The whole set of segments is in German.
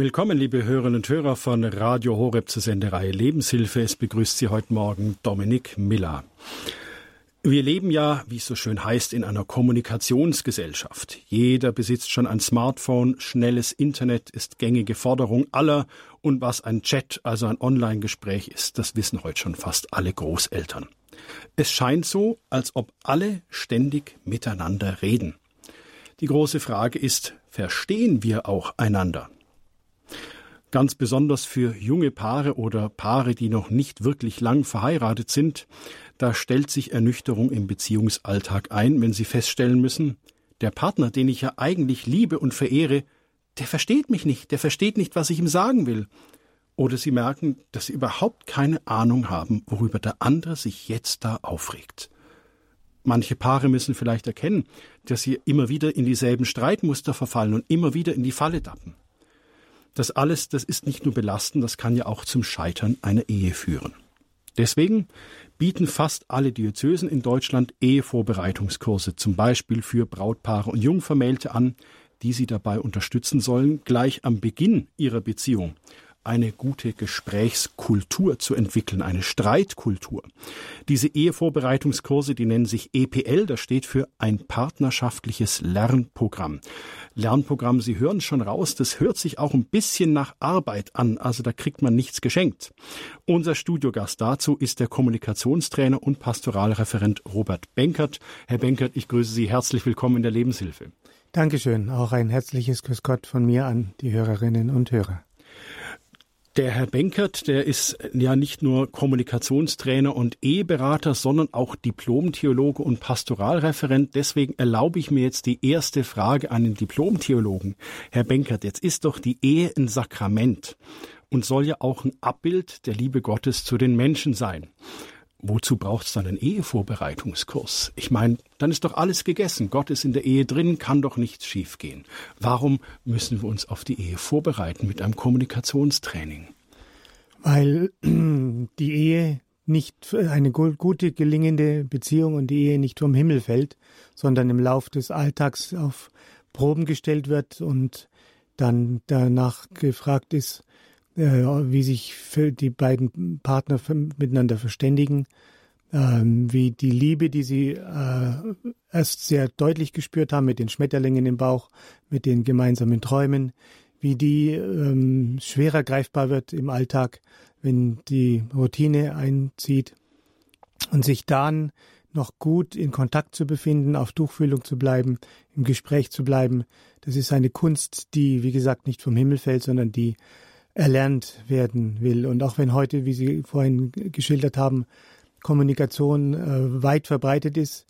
Willkommen, liebe Hörerinnen und Hörer von Radio Horeb zur Sendereihe Lebenshilfe. Es begrüßt Sie heute Morgen Dominik Miller. Wir leben ja, wie es so schön heißt, in einer Kommunikationsgesellschaft. Jeder besitzt schon ein Smartphone, schnelles Internet ist gängige Forderung aller und was ein Chat, also ein Online-Gespräch ist, das wissen heute schon fast alle Großeltern. Es scheint so, als ob alle ständig miteinander reden. Die große Frage ist, verstehen wir auch einander? Ganz besonders für junge Paare oder Paare, die noch nicht wirklich lang verheiratet sind, da stellt sich Ernüchterung im Beziehungsalltag ein, wenn sie feststellen müssen, der Partner, den ich ja eigentlich liebe und verehre, der versteht mich nicht, der versteht nicht, was ich ihm sagen will. Oder sie merken, dass sie überhaupt keine Ahnung haben, worüber der andere sich jetzt da aufregt. Manche Paare müssen vielleicht erkennen, dass sie immer wieder in dieselben Streitmuster verfallen und immer wieder in die Falle tappen. Das alles, das ist nicht nur belastend, das kann ja auch zum Scheitern einer Ehe führen. Deswegen bieten fast alle Diözesen in Deutschland Ehevorbereitungskurse, zum Beispiel für Brautpaare und Jungvermählte an, die sie dabei unterstützen sollen, gleich am Beginn ihrer Beziehung eine gute Gesprächskultur zu entwickeln, eine Streitkultur. Diese Ehevorbereitungskurse, die nennen sich EPL, das steht für ein partnerschaftliches Lernprogramm. Lernprogramm, Sie hören schon raus, das hört sich auch ein bisschen nach Arbeit an, also da kriegt man nichts geschenkt. Unser Studiogast dazu ist der Kommunikationstrainer und Pastoralreferent Robert Benkert. Herr Benkert, ich grüße Sie herzlich willkommen in der Lebenshilfe. Dankeschön. Auch ein herzliches Grüß Gott von mir an die Hörerinnen und Hörer. Der Herr Benkert, der ist ja nicht nur Kommunikationstrainer und Eheberater, sondern auch Diplomtheologe und Pastoralreferent. Deswegen erlaube ich mir jetzt die erste Frage an den Diplomtheologen. Herr Benkert, jetzt ist doch die Ehe ein Sakrament und soll ja auch ein Abbild der Liebe Gottes zu den Menschen sein wozu braucht es dann einen Ehevorbereitungskurs? Ich meine, dann ist doch alles gegessen. Gott ist in der Ehe drin, kann doch nichts schiefgehen. Warum müssen wir uns auf die Ehe vorbereiten mit einem Kommunikationstraining? Weil die Ehe nicht eine gute, gelingende Beziehung und die Ehe nicht vom Himmel fällt, sondern im Lauf des Alltags auf Proben gestellt wird und dann danach gefragt ist, wie sich die beiden Partner miteinander verständigen, ähm, wie die Liebe, die sie äh, erst sehr deutlich gespürt haben mit den Schmetterlingen im Bauch, mit den gemeinsamen Träumen, wie die ähm, schwerer greifbar wird im Alltag, wenn die Routine einzieht und sich dann noch gut in Kontakt zu befinden, auf Tuchfühlung zu bleiben, im Gespräch zu bleiben. Das ist eine Kunst, die, wie gesagt, nicht vom Himmel fällt, sondern die erlernt werden will. Und auch wenn heute, wie Sie vorhin geschildert haben, Kommunikation äh, weit verbreitet ist,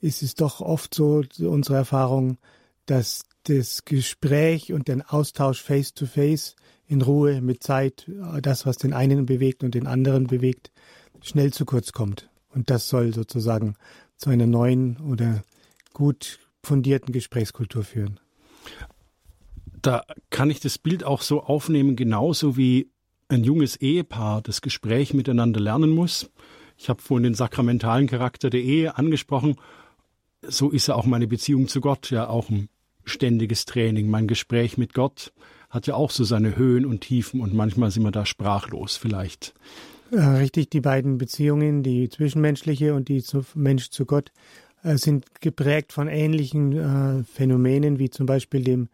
ist es doch oft so, unsere Erfahrung, dass das Gespräch und den Austausch face-to-face in Ruhe, mit Zeit, das, was den einen bewegt und den anderen bewegt, schnell zu kurz kommt. Und das soll sozusagen zu einer neuen oder gut fundierten Gesprächskultur führen da kann ich das Bild auch so aufnehmen, genauso wie ein junges Ehepaar das Gespräch miteinander lernen muss. Ich habe vorhin den sakramentalen Charakter der Ehe angesprochen. So ist ja auch meine Beziehung zu Gott ja auch ein ständiges Training. Mein Gespräch mit Gott hat ja auch so seine Höhen und Tiefen und manchmal sind wir da sprachlos vielleicht. Richtig, die beiden Beziehungen, die zwischenmenschliche und die zu Mensch zu Gott, äh, sind geprägt von ähnlichen äh, Phänomenen wie zum Beispiel dem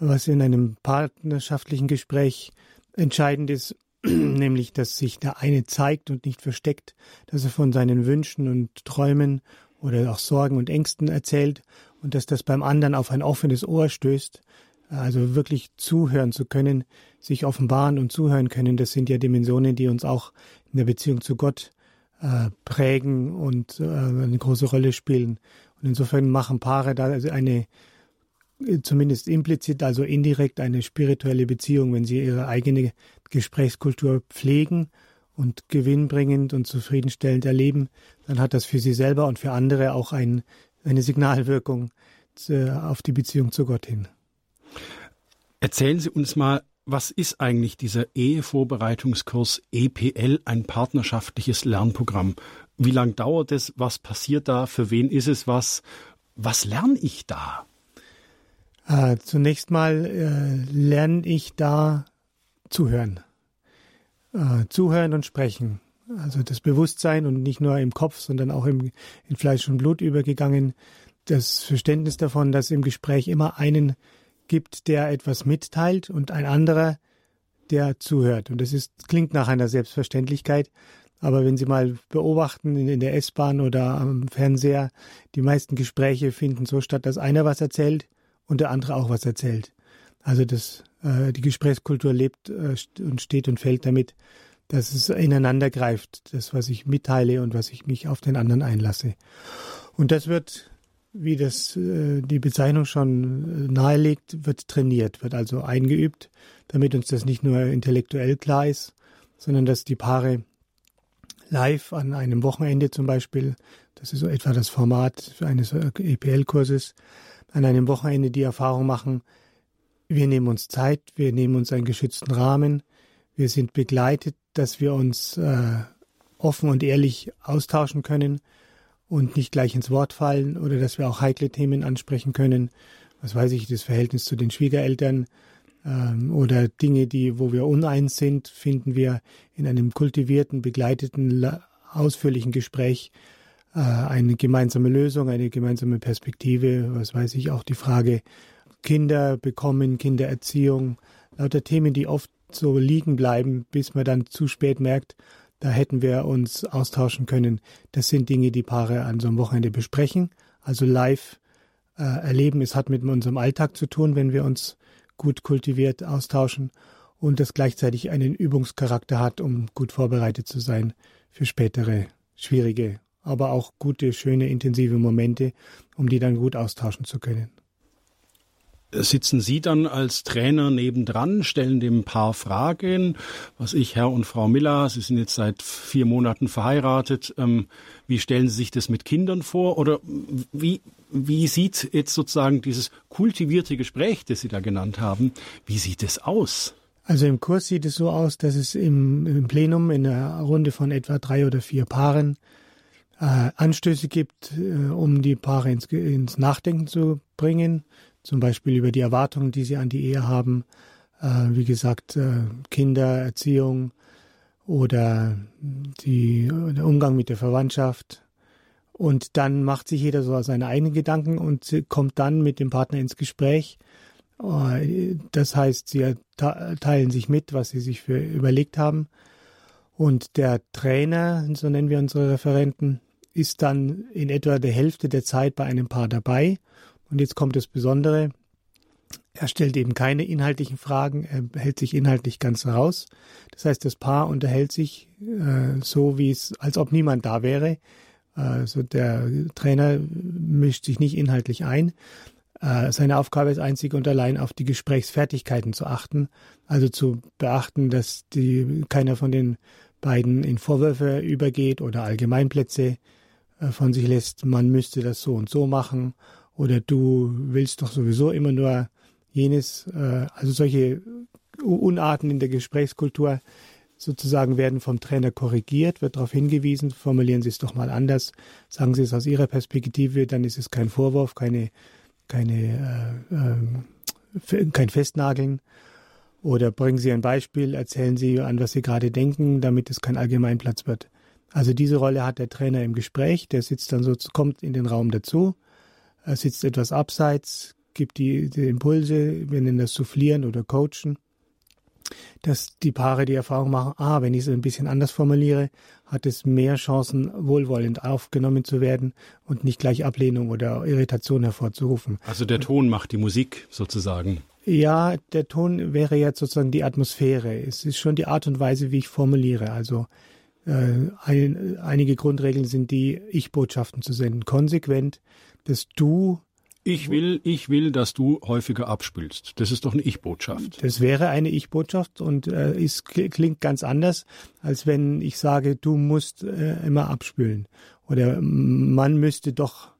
was in einem partnerschaftlichen Gespräch entscheidend ist, nämlich dass sich der eine zeigt und nicht versteckt, dass er von seinen Wünschen und Träumen oder auch Sorgen und Ängsten erzählt und dass das beim anderen auf ein offenes Ohr stößt, also wirklich zuhören zu können, sich offenbaren und zuhören können, das sind ja Dimensionen, die uns auch in der Beziehung zu Gott äh, prägen und äh, eine große Rolle spielen. Und insofern machen Paare da also eine zumindest implizit, also indirekt eine spirituelle Beziehung, wenn sie ihre eigene Gesprächskultur pflegen und gewinnbringend und zufriedenstellend erleben, dann hat das für sie selber und für andere auch ein, eine Signalwirkung auf die Beziehung zu Gott hin. Erzählen Sie uns mal, was ist eigentlich dieser Ehevorbereitungskurs EPL, ein partnerschaftliches Lernprogramm? Wie lange dauert es? Was passiert da? Für wen ist es was? Was lerne ich da? Äh, zunächst mal äh, lerne ich da zuhören. Äh, zuhören und sprechen. Also das Bewusstsein und nicht nur im Kopf, sondern auch im, in Fleisch und Blut übergegangen. Das Verständnis davon, dass im Gespräch immer einen gibt, der etwas mitteilt und ein anderer, der zuhört. Und das ist, klingt nach einer Selbstverständlichkeit. Aber wenn Sie mal beobachten in, in der S-Bahn oder am Fernseher, die meisten Gespräche finden so statt, dass einer was erzählt und der andere auch was erzählt. Also das, äh, die Gesprächskultur lebt äh, und steht und fällt damit, dass es ineinander greift, das, was ich mitteile und was ich mich auf den anderen einlasse. Und das wird, wie das äh, die Bezeichnung schon äh, nahelegt, wird trainiert, wird also eingeübt, damit uns das nicht nur intellektuell klar ist, sondern dass die Paare live an einem Wochenende zum Beispiel, das ist so etwa das Format eines EPL-Kurses, an einem Wochenende die Erfahrung machen, wir nehmen uns Zeit, wir nehmen uns einen geschützten Rahmen, wir sind begleitet, dass wir uns äh, offen und ehrlich austauschen können und nicht gleich ins Wort fallen oder dass wir auch heikle Themen ansprechen können. Was weiß ich, das Verhältnis zu den Schwiegereltern ähm, oder Dinge, die, wo wir uneins sind, finden wir in einem kultivierten, begleiteten, ausführlichen Gespräch eine gemeinsame Lösung, eine gemeinsame Perspektive, was weiß ich, auch die Frage Kinder bekommen, Kindererziehung, lauter Themen, die oft so liegen bleiben, bis man dann zu spät merkt, da hätten wir uns austauschen können. Das sind Dinge, die Paare an so einem Wochenende besprechen, also live äh, erleben. Es hat mit unserem Alltag zu tun, wenn wir uns gut kultiviert austauschen und das gleichzeitig einen Übungscharakter hat, um gut vorbereitet zu sein für spätere schwierige aber auch gute, schöne, intensive Momente, um die dann gut austauschen zu können. Sitzen Sie dann als Trainer nebendran, stellen dem Paar Fragen, was ich, Herr und Frau Miller, Sie sind jetzt seit vier Monaten verheiratet, ähm, wie stellen Sie sich das mit Kindern vor oder wie, wie sieht jetzt sozusagen dieses kultivierte Gespräch, das Sie da genannt haben, wie sieht es aus? Also im Kurs sieht es so aus, dass es im, im Plenum in einer Runde von etwa drei oder vier Paaren äh, Anstöße gibt, äh, um die Paare ins, ins, Nachdenken zu bringen, zum Beispiel über die Erwartungen, die sie an die Ehe haben, äh, wie gesagt, äh, Kinder, Erziehung oder die, der Umgang mit der Verwandtschaft. Und dann macht sich jeder so seine eigenen Gedanken und kommt dann mit dem Partner ins Gespräch. Äh, das heißt, sie teilen sich mit, was sie sich für überlegt haben. Und der Trainer, so nennen wir unsere Referenten, ist dann in etwa der Hälfte der Zeit bei einem Paar dabei. Und jetzt kommt das Besondere. Er stellt eben keine inhaltlichen Fragen, er hält sich inhaltlich ganz raus. Das heißt, das Paar unterhält sich äh, so, wie es, als ob niemand da wäre. Also der Trainer mischt sich nicht inhaltlich ein. Äh, seine Aufgabe ist einzig und allein auf die Gesprächsfertigkeiten zu achten, also zu beachten, dass die, keiner von den beiden in Vorwürfe übergeht oder Allgemeinplätze von sich lässt, man müsste das so und so machen oder du willst doch sowieso immer nur jenes, äh, also solche Unarten in der Gesprächskultur sozusagen werden vom Trainer korrigiert, wird darauf hingewiesen, formulieren Sie es doch mal anders, sagen Sie es aus Ihrer Perspektive, dann ist es kein Vorwurf, keine, keine, äh, äh, kein Festnageln. Oder bringen Sie ein Beispiel, erzählen Sie, an was Sie gerade denken, damit es kein Allgemeinplatz wird. Also diese Rolle hat der Trainer im Gespräch, der sitzt dann so, kommt in den Raum dazu, sitzt etwas abseits, gibt die, die Impulse, wir nennen das Soufflieren oder Coachen, dass die Paare die Erfahrung machen, ah, wenn ich es ein bisschen anders formuliere, hat es mehr Chancen, wohlwollend aufgenommen zu werden und nicht gleich Ablehnung oder Irritation hervorzurufen. Also der Ton macht die Musik sozusagen. Ja, der Ton wäre jetzt sozusagen die Atmosphäre. Es ist schon die Art und Weise, wie ich formuliere. Also ein, einige Grundregeln sind die, Ich-Botschaften zu senden. Konsequent, dass du ich will, ich will, dass du häufiger abspülst. Das ist doch eine Ich-Botschaft. Das wäre eine Ich-Botschaft und äh, ist, klingt ganz anders, als wenn ich sage, du musst äh, immer abspülen. Oder man müsste doch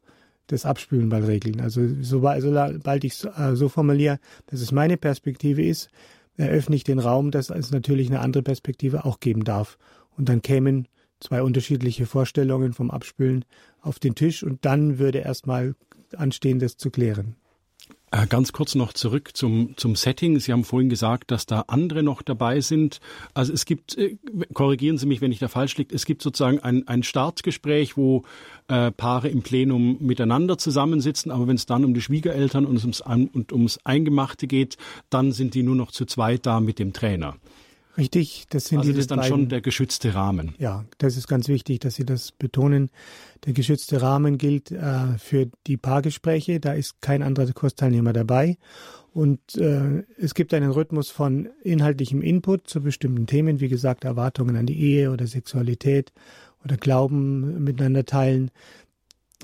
das Abspülen mal regeln. Also sobald, sobald ich äh, so formuliere, dass es meine Perspektive ist, eröffne ich den Raum, dass es natürlich eine andere Perspektive auch geben darf. Und dann kämen zwei unterschiedliche Vorstellungen vom Abspülen auf den Tisch und dann würde erstmal anstehen, das zu klären. Äh, ganz kurz noch zurück zum, zum Setting. Sie haben vorhin gesagt, dass da andere noch dabei sind. Also es gibt, äh, korrigieren Sie mich, wenn ich da falsch liege, es gibt sozusagen ein, ein Startgespräch, wo äh, Paare im Plenum miteinander zusammensitzen, aber wenn es dann um die Schwiegereltern und ums, und ums Eingemachte geht, dann sind die nur noch zu zweit da mit dem Trainer. Richtig, das sind also das ist dann beiden, schon der geschützte Rahmen. Ja, das ist ganz wichtig, dass Sie das betonen. Der geschützte Rahmen gilt äh, für die Paargespräche. Da ist kein anderer Kursteilnehmer dabei. Und äh, es gibt einen Rhythmus von inhaltlichem Input zu bestimmten Themen, wie gesagt, Erwartungen an die Ehe oder Sexualität oder Glauben miteinander teilen,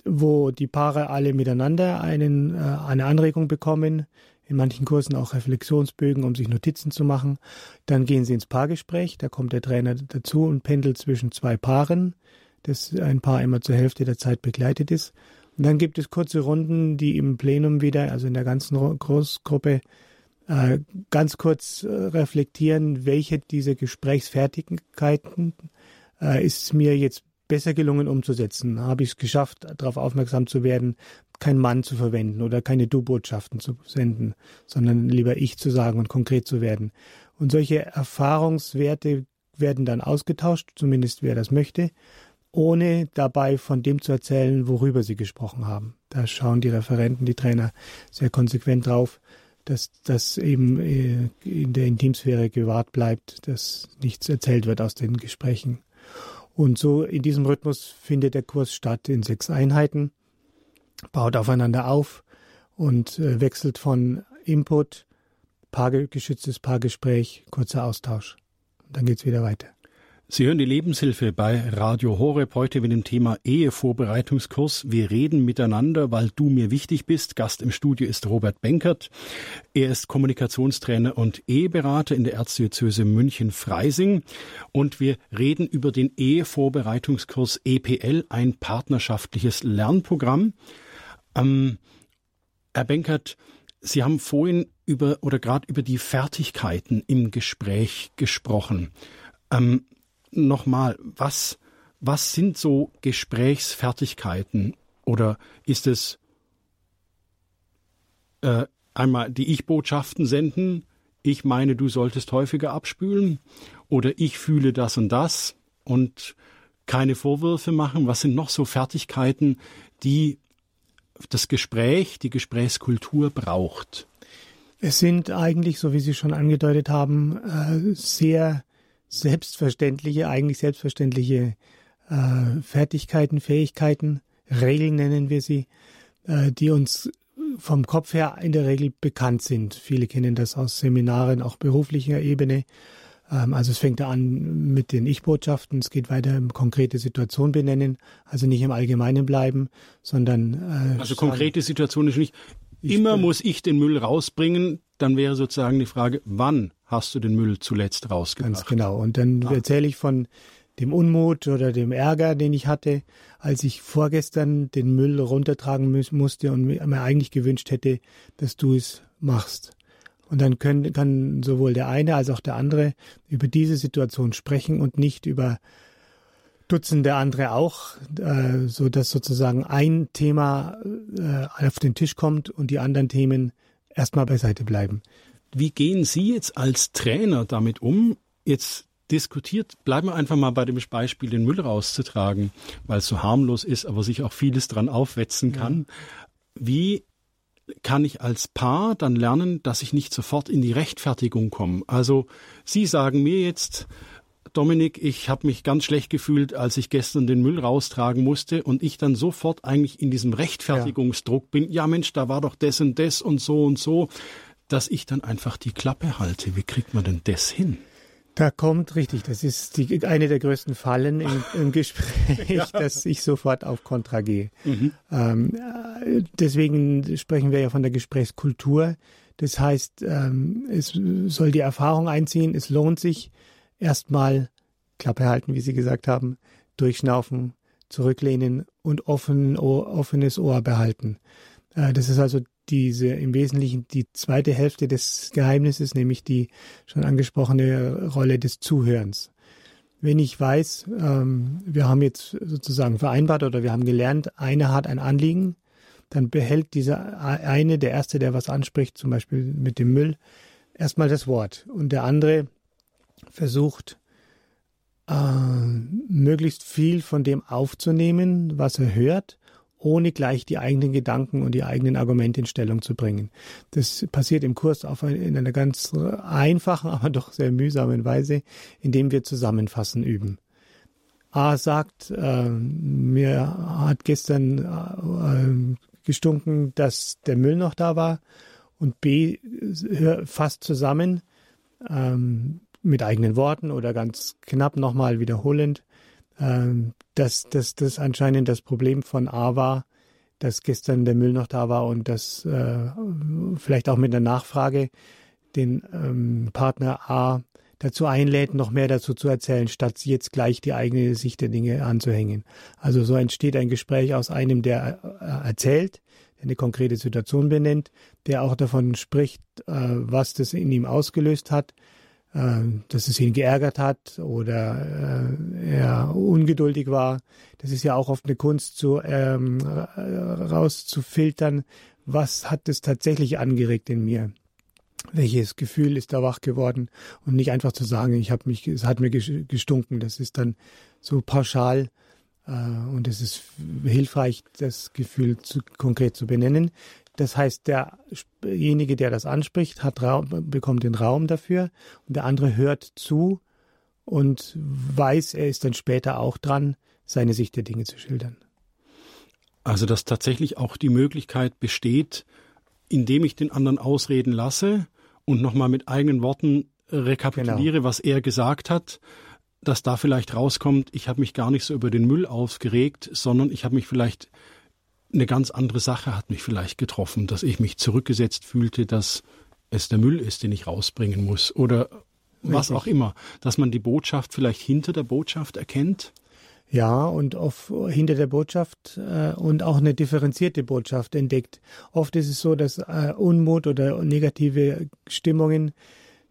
wo die Paare alle miteinander einen, äh, eine Anregung bekommen, in manchen Kursen auch Reflexionsbögen, um sich Notizen zu machen. Dann gehen sie ins Paargespräch, da kommt der Trainer dazu und pendelt zwischen zwei Paaren, das ein Paar immer zur Hälfte der Zeit begleitet ist. Und dann gibt es kurze Runden, die im Plenum wieder, also in der ganzen Großgruppe, äh, ganz kurz äh, reflektieren, welche dieser Gesprächsfertigkeiten äh, ist mir jetzt besser gelungen umzusetzen. Habe ich es geschafft, darauf aufmerksam zu werden, kein Mann zu verwenden oder keine Du-Botschaften zu senden, sondern lieber ich zu sagen und konkret zu werden. Und solche Erfahrungswerte werden dann ausgetauscht, zumindest wer das möchte, ohne dabei von dem zu erzählen, worüber sie gesprochen haben. Da schauen die Referenten, die Trainer sehr konsequent drauf, dass das eben äh, in der Intimsphäre gewahrt bleibt, dass nichts erzählt wird aus den Gesprächen. Und so in diesem Rhythmus findet der Kurs statt in sechs Einheiten baut aufeinander auf und äh, wechselt von Input, Paarge geschütztes Paargespräch, kurzer Austausch. Und dann geht's wieder weiter. Sie hören die Lebenshilfe bei Radio Horeb heute mit dem Thema Ehevorbereitungskurs. Wir reden miteinander, weil du mir wichtig bist. Gast im Studio ist Robert Benkert. Er ist Kommunikationstrainer und Eheberater in der Erzdiözese München-Freising. Und wir reden über den Ehevorbereitungskurs EPL, ein partnerschaftliches Lernprogramm. Ähm, Herr Benkert, Sie haben vorhin über oder gerade über die Fertigkeiten im Gespräch gesprochen. Ähm, Nochmal, was, was sind so Gesprächsfertigkeiten? Oder ist es äh, einmal die Ich-Botschaften senden, ich meine, du solltest häufiger abspülen? Oder ich fühle das und das und keine Vorwürfe machen? Was sind noch so Fertigkeiten, die das Gespräch, die Gesprächskultur braucht? Es sind eigentlich, so wie Sie schon angedeutet haben, äh, sehr selbstverständliche, eigentlich selbstverständliche äh, Fertigkeiten, Fähigkeiten, Regeln nennen wir sie, äh, die uns vom Kopf her in der Regel bekannt sind. Viele kennen das aus Seminaren, auch beruflicher Ebene. Ähm, also es fängt an mit den Ich-Botschaften, es geht weiter im konkrete Situation benennen, also nicht im Allgemeinen bleiben, sondern äh, also konkrete Situation ist nicht immer muss ich den Müll rausbringen, dann wäre sozusagen die Frage, wann hast du den Müll zuletzt rausgebracht? Ganz genau. Und dann ah. erzähle ich von dem Unmut oder dem Ärger, den ich hatte, als ich vorgestern den Müll runtertragen musste und mir eigentlich gewünscht hätte, dass du es machst. Und dann können, kann sowohl der eine als auch der andere über diese Situation sprechen und nicht über Dutzende andere auch, äh, so dass sozusagen ein Thema äh, auf den Tisch kommt und die anderen Themen erstmal beiseite bleiben. Wie gehen Sie jetzt als Trainer damit um? Jetzt diskutiert, bleiben wir einfach mal bei dem Beispiel, den Müll rauszutragen, weil es so harmlos ist, aber sich auch vieles dran aufwetzen kann. Ja. Wie kann ich als Paar dann lernen, dass ich nicht sofort in die Rechtfertigung komme. Also Sie sagen mir jetzt, Dominik, ich habe mich ganz schlecht gefühlt, als ich gestern den Müll raustragen musste und ich dann sofort eigentlich in diesem Rechtfertigungsdruck ja. bin. Ja Mensch, da war doch das und das und so und so, dass ich dann einfach die Klappe halte. Wie kriegt man denn das hin? Da kommt richtig, das ist die, eine der größten Fallen im, im Gespräch, ja. dass ich sofort auf Kontra gehe. Mhm. Ähm, deswegen sprechen wir ja von der Gesprächskultur. Das heißt, ähm, es soll die Erfahrung einziehen, es lohnt sich erstmal Klappe halten, wie Sie gesagt haben, durchschnaufen, zurücklehnen und offen, offenes Ohr behalten. Äh, das ist also diese im Wesentlichen die zweite Hälfte des Geheimnisses, nämlich die schon angesprochene Rolle des Zuhörens. Wenn ich weiß, ähm, wir haben jetzt sozusagen vereinbart oder wir haben gelernt, einer hat ein Anliegen, dann behält dieser eine, der erste, der was anspricht, zum Beispiel mit dem Müll, erstmal das Wort. Und der andere versucht, äh, möglichst viel von dem aufzunehmen, was er hört, ohne gleich die eigenen Gedanken und die eigenen Argumente in Stellung zu bringen. Das passiert im Kurs auf ein, in einer ganz einfachen, aber doch sehr mühsamen Weise, indem wir Zusammenfassen üben. A sagt, äh, mir hat gestern äh, gestunken, dass der Müll noch da war. Und B fasst zusammen ähm, mit eigenen Worten oder ganz knapp nochmal wiederholend, ähm, dass, dass das anscheinend das Problem von A war, dass gestern der Müll noch da war und dass äh, vielleicht auch mit einer Nachfrage den ähm, Partner A dazu einlädt, noch mehr dazu zu erzählen, statt jetzt gleich die eigene Sicht der Dinge anzuhängen. Also so entsteht ein Gespräch aus einem, der äh, erzählt, der eine konkrete Situation benennt, der auch davon spricht, äh, was das in ihm ausgelöst hat, dass es ihn geärgert hat oder er ungeduldig war. Das ist ja auch oft eine Kunst, zu, ähm, rauszufiltern, was hat es tatsächlich angeregt in mir welches Gefühl ist da wach geworden und nicht einfach zu sagen, ich habe mich, es hat mir gestunken. Das ist dann so pauschal äh, und es ist hilfreich, das Gefühl zu, konkret zu benennen. Das heißt, derjenige, der das anspricht, hat Raum, bekommt den Raum dafür und der andere hört zu und weiß, er ist dann später auch dran, seine Sicht der Dinge zu schildern. Also, dass tatsächlich auch die Möglichkeit besteht, indem ich den anderen ausreden lasse und nochmal mit eigenen Worten rekapituliere, genau. was er gesagt hat, dass da vielleicht rauskommt, ich habe mich gar nicht so über den Müll aufgeregt, sondern ich habe mich vielleicht eine ganz andere Sache hat mich vielleicht getroffen, dass ich mich zurückgesetzt fühlte, dass es der Müll ist, den ich rausbringen muss oder was auch immer, dass man die Botschaft vielleicht hinter der Botschaft erkennt. Ja, und auf, hinter der Botschaft äh, und auch eine differenzierte Botschaft entdeckt. Oft ist es so, dass äh, Unmut oder negative Stimmungen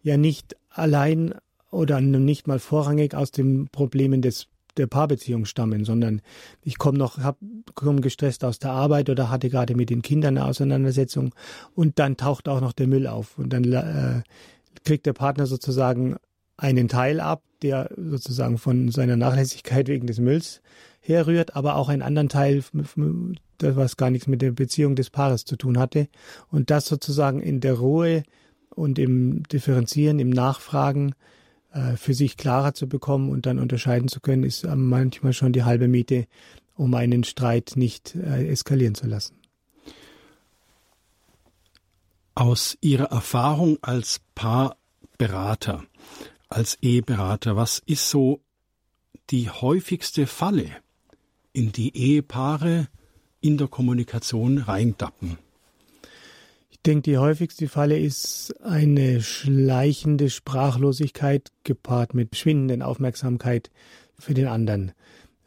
ja nicht allein oder nicht mal vorrangig aus den Problemen des der Paarbeziehung stammen, sondern ich komme noch, hab, komm gestresst aus der Arbeit oder hatte gerade mit den Kindern eine Auseinandersetzung und dann taucht auch noch der Müll auf und dann äh, kriegt der Partner sozusagen einen Teil ab, der sozusagen von seiner Nachlässigkeit wegen des Mülls herrührt, aber auch einen anderen Teil, was gar nichts mit der Beziehung des Paares zu tun hatte. Und das sozusagen in der Ruhe und im Differenzieren, im Nachfragen äh, für sich klarer zu bekommen und dann unterscheiden zu können, ist manchmal schon die halbe Miete, um einen Streit nicht äh, eskalieren zu lassen. Aus Ihrer Erfahrung als Paarberater, als Eheberater, was ist so die häufigste Falle, in die Ehepaare in der Kommunikation reindappen? Ich denke, die häufigste Falle ist eine schleichende Sprachlosigkeit gepaart mit schwindenden Aufmerksamkeit für den anderen.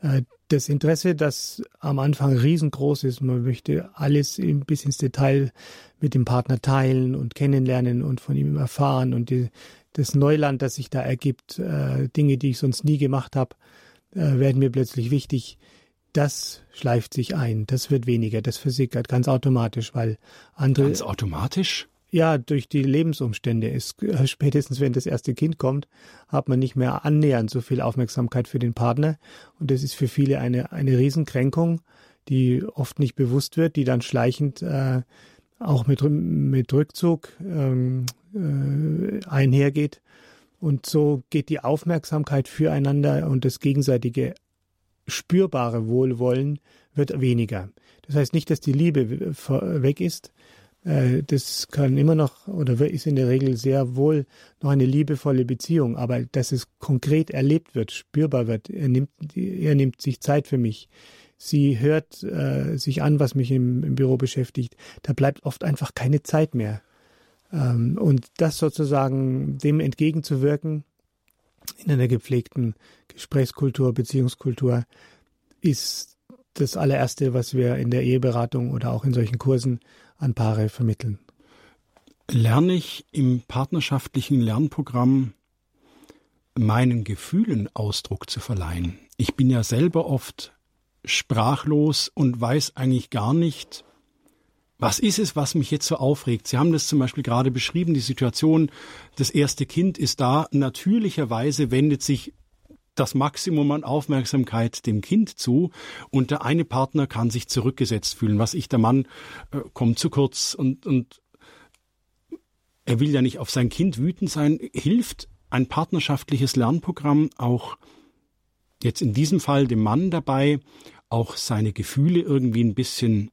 Äh, das Interesse, das am Anfang riesengroß ist, man möchte alles bis ins Detail mit dem Partner teilen und kennenlernen und von ihm erfahren und die, das Neuland, das sich da ergibt, äh, Dinge, die ich sonst nie gemacht habe, äh, werden mir plötzlich wichtig. Das schleift sich ein, das wird weniger, das versickert ganz automatisch, weil andere. Ganz automatisch? Ja, durch die Lebensumstände ist äh, spätestens, wenn das erste Kind kommt, hat man nicht mehr annähernd so viel Aufmerksamkeit für den Partner. Und das ist für viele eine, eine Riesenkränkung, die oft nicht bewusst wird, die dann schleichend äh, auch mit, mit Rückzug ähm, äh, einhergeht. Und so geht die Aufmerksamkeit füreinander und das gegenseitige spürbare Wohlwollen wird weniger. Das heißt nicht, dass die Liebe weg ist. Äh, das kann immer noch oder ist in der Regel sehr wohl noch eine liebevolle Beziehung, aber dass es konkret erlebt wird, spürbar wird. Er nimmt, er nimmt sich Zeit für mich sie hört äh, sich an, was mich im, im, Büro beschäftigt, da bleibt oft einfach keine Zeit mehr. Ähm, und das sozusagen dem entgegenzuwirken in einer gepflegten Gesprächskultur, Beziehungskultur, ist das allererste, was wir in der Eheberatung oder auch in solchen Kursen an Paare vermitteln. Lerne ich im partnerschaftlichen Lernprogramm meinen Gefühlen Ausdruck zu verleihen. Ich bin ja selber oft sprachlos und weiß eigentlich gar nicht, Was ist es, was mich jetzt so aufregt? Sie haben das zum Beispiel gerade beschrieben, die Situation, das erste Kind ist da. Natürlicherweise wendet sich das Maximum an Aufmerksamkeit dem Kind zu und der eine Partner kann sich zurückgesetzt fühlen. Was ich, der Mann, äh, kommt zu kurz und, und er will ja nicht auf sein Kind wütend sein. Hilft ein partnerschaftliches Lernprogramm auch jetzt in diesem Fall dem Mann dabei, auch seine Gefühle irgendwie ein bisschen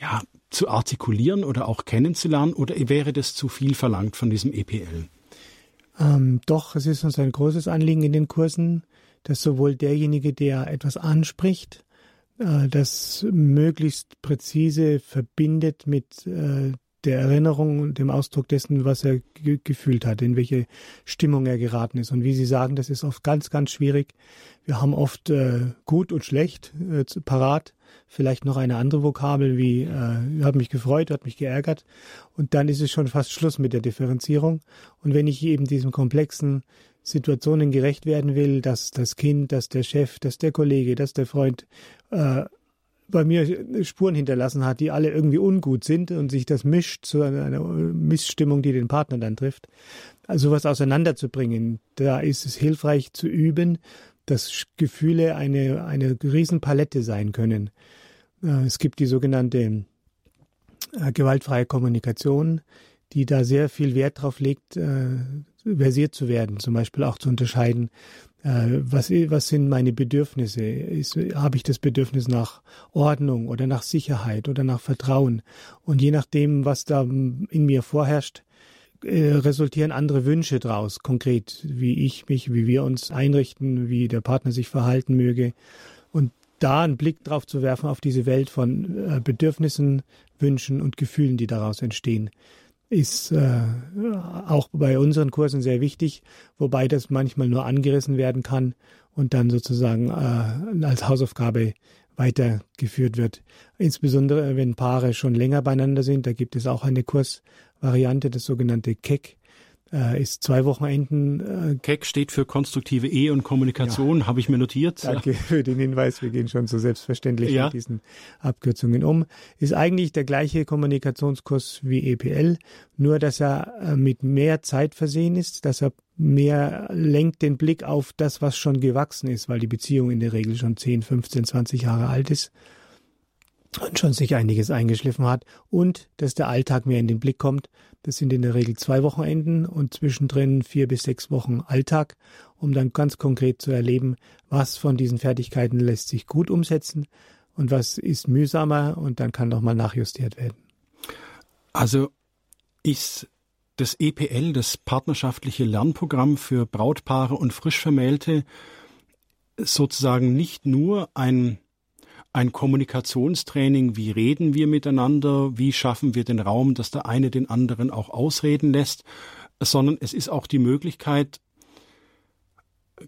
ja, zu artikulieren oder auch kennenzulernen oder wäre das zu viel verlangt von diesem EPL? Ähm, doch, es ist uns ein großes Anliegen in den Kursen, dass sowohl derjenige, der etwas anspricht, äh, das möglichst präzise verbindet mit äh, der Erinnerung und dem Ausdruck dessen, was er ge gefühlt hat, in welche Stimmung er geraten ist. Und wie Sie sagen, das ist oft ganz, ganz schwierig. Wir haben oft äh, gut und schlecht äh, parat, vielleicht noch eine andere Vokabel wie äh, hat mich gefreut, hat mich geärgert. Und dann ist es schon fast Schluss mit der Differenzierung. Und wenn ich eben diesem komplexen Situationen gerecht werden will, dass das Kind, dass der Chef, dass der Kollege, dass der Freund äh, bei mir Spuren hinterlassen hat, die alle irgendwie ungut sind und sich das mischt zu einer Missstimmung, die den Partner dann trifft. Also was auseinanderzubringen, da ist es hilfreich zu üben, dass Gefühle eine, eine Riesenpalette sein können. Äh, es gibt die sogenannte äh, gewaltfreie Kommunikation, die da sehr viel Wert drauf legt, äh, versiert zu werden, zum Beispiel auch zu unterscheiden, äh, was, was sind meine Bedürfnisse? Ist, habe ich das Bedürfnis nach Ordnung oder nach Sicherheit oder nach Vertrauen? Und je nachdem, was da in mir vorherrscht, äh, resultieren andere Wünsche draus, konkret, wie ich mich, wie wir uns einrichten, wie der Partner sich verhalten möge. Und da einen Blick drauf zu werfen auf diese Welt von äh, Bedürfnissen, Wünschen und Gefühlen, die daraus entstehen ist äh, auch bei unseren Kursen sehr wichtig, wobei das manchmal nur angerissen werden kann und dann sozusagen äh, als Hausaufgabe weitergeführt wird. Insbesondere wenn Paare schon länger beieinander sind, da gibt es auch eine Kursvariante, das sogenannte KEC, äh, ist zwei Wochenenden. Äh, KEC steht für konstruktive Ehe und Kommunikation, ja. habe ich mir notiert. Danke für den Hinweis. Wir gehen schon so selbstverständlich ja. mit diesen Abkürzungen um. Ist eigentlich der gleiche Kommunikationskurs wie EPL, nur dass er äh, mit mehr Zeit versehen ist, dass er mehr lenkt den Blick auf das, was schon gewachsen ist, weil die Beziehung in der Regel schon 10, 15, 20 Jahre alt ist und schon sich einiges eingeschliffen hat und dass der Alltag mehr in den Blick kommt. Das sind in der Regel zwei Wochenenden und zwischendrin vier bis sechs Wochen Alltag, um dann ganz konkret zu erleben, was von diesen Fertigkeiten lässt sich gut umsetzen und was ist mühsamer und dann kann nochmal nachjustiert werden. Also ist das EPL, das partnerschaftliche Lernprogramm für Brautpaare und Frischvermählte, sozusagen nicht nur ein ein Kommunikationstraining, wie reden wir miteinander, wie schaffen wir den Raum, dass der eine den anderen auch ausreden lässt, sondern es ist auch die Möglichkeit,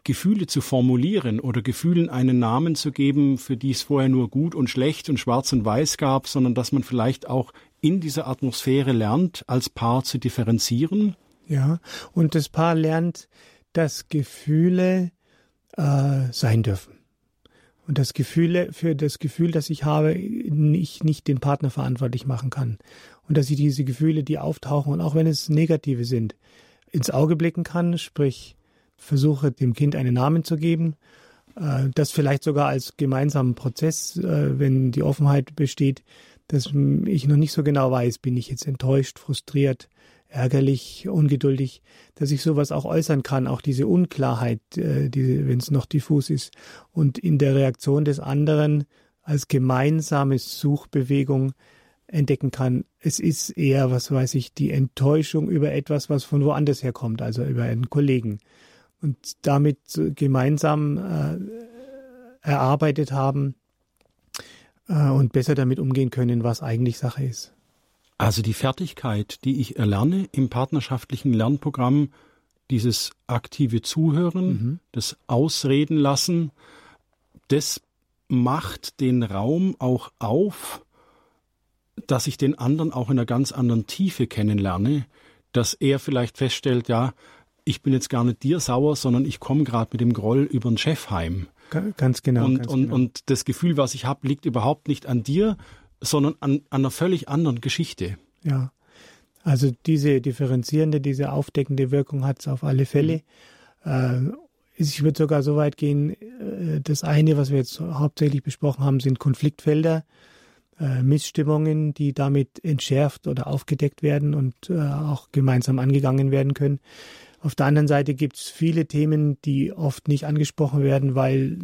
Gefühle zu formulieren oder Gefühlen einen Namen zu geben, für die es vorher nur gut und schlecht und schwarz und weiß gab, sondern dass man vielleicht auch in dieser Atmosphäre lernt, als Paar zu differenzieren. Ja, und das Paar lernt, dass Gefühle äh, sein dürfen. Und das Gefühl, für das Gefühl, das ich habe, ich nicht den Partner verantwortlich machen kann. Und dass ich diese Gefühle, die auftauchen, und auch wenn es negative sind, ins Auge blicken kann, sprich, versuche dem Kind einen Namen zu geben, äh, das vielleicht sogar als gemeinsamen Prozess, äh, wenn die Offenheit besteht, dass ich noch nicht so genau weiß, bin ich jetzt enttäuscht, frustriert, ärgerlich, ungeduldig, dass ich sowas auch äußern kann, auch diese Unklarheit, äh, diese, wenn es noch diffus ist, und in der Reaktion des anderen als gemeinsame Suchbewegung entdecken kann. Es ist eher, was weiß ich, die Enttäuschung über etwas, was von woanders herkommt, also über einen Kollegen. Und damit gemeinsam äh, erarbeitet haben äh, und besser damit umgehen können, was eigentlich Sache ist. Also die Fertigkeit, die ich erlerne im partnerschaftlichen Lernprogramm, dieses aktive Zuhören, mhm. das Ausreden lassen, das macht den Raum auch auf, dass ich den anderen auch in einer ganz anderen Tiefe kennenlerne, dass er vielleicht feststellt, ja, ich bin jetzt gar nicht dir sauer, sondern ich komme gerade mit dem Groll über den Chef heim. Ganz genau. Und, ganz und, genau. und das Gefühl, was ich habe, liegt überhaupt nicht an dir, sondern an, an einer völlig anderen Geschichte. Ja, also diese differenzierende, diese aufdeckende Wirkung hat es auf alle Fälle. Mhm. Ich würde sogar so weit gehen, äh, das eine, was wir jetzt hauptsächlich besprochen haben, sind Konfliktfelder, äh, Missstimmungen, die damit entschärft oder aufgedeckt werden und auch gemeinsam angegangen werden können. Auf der anderen Seite gibt es viele Themen, die oft nicht angesprochen werden, weil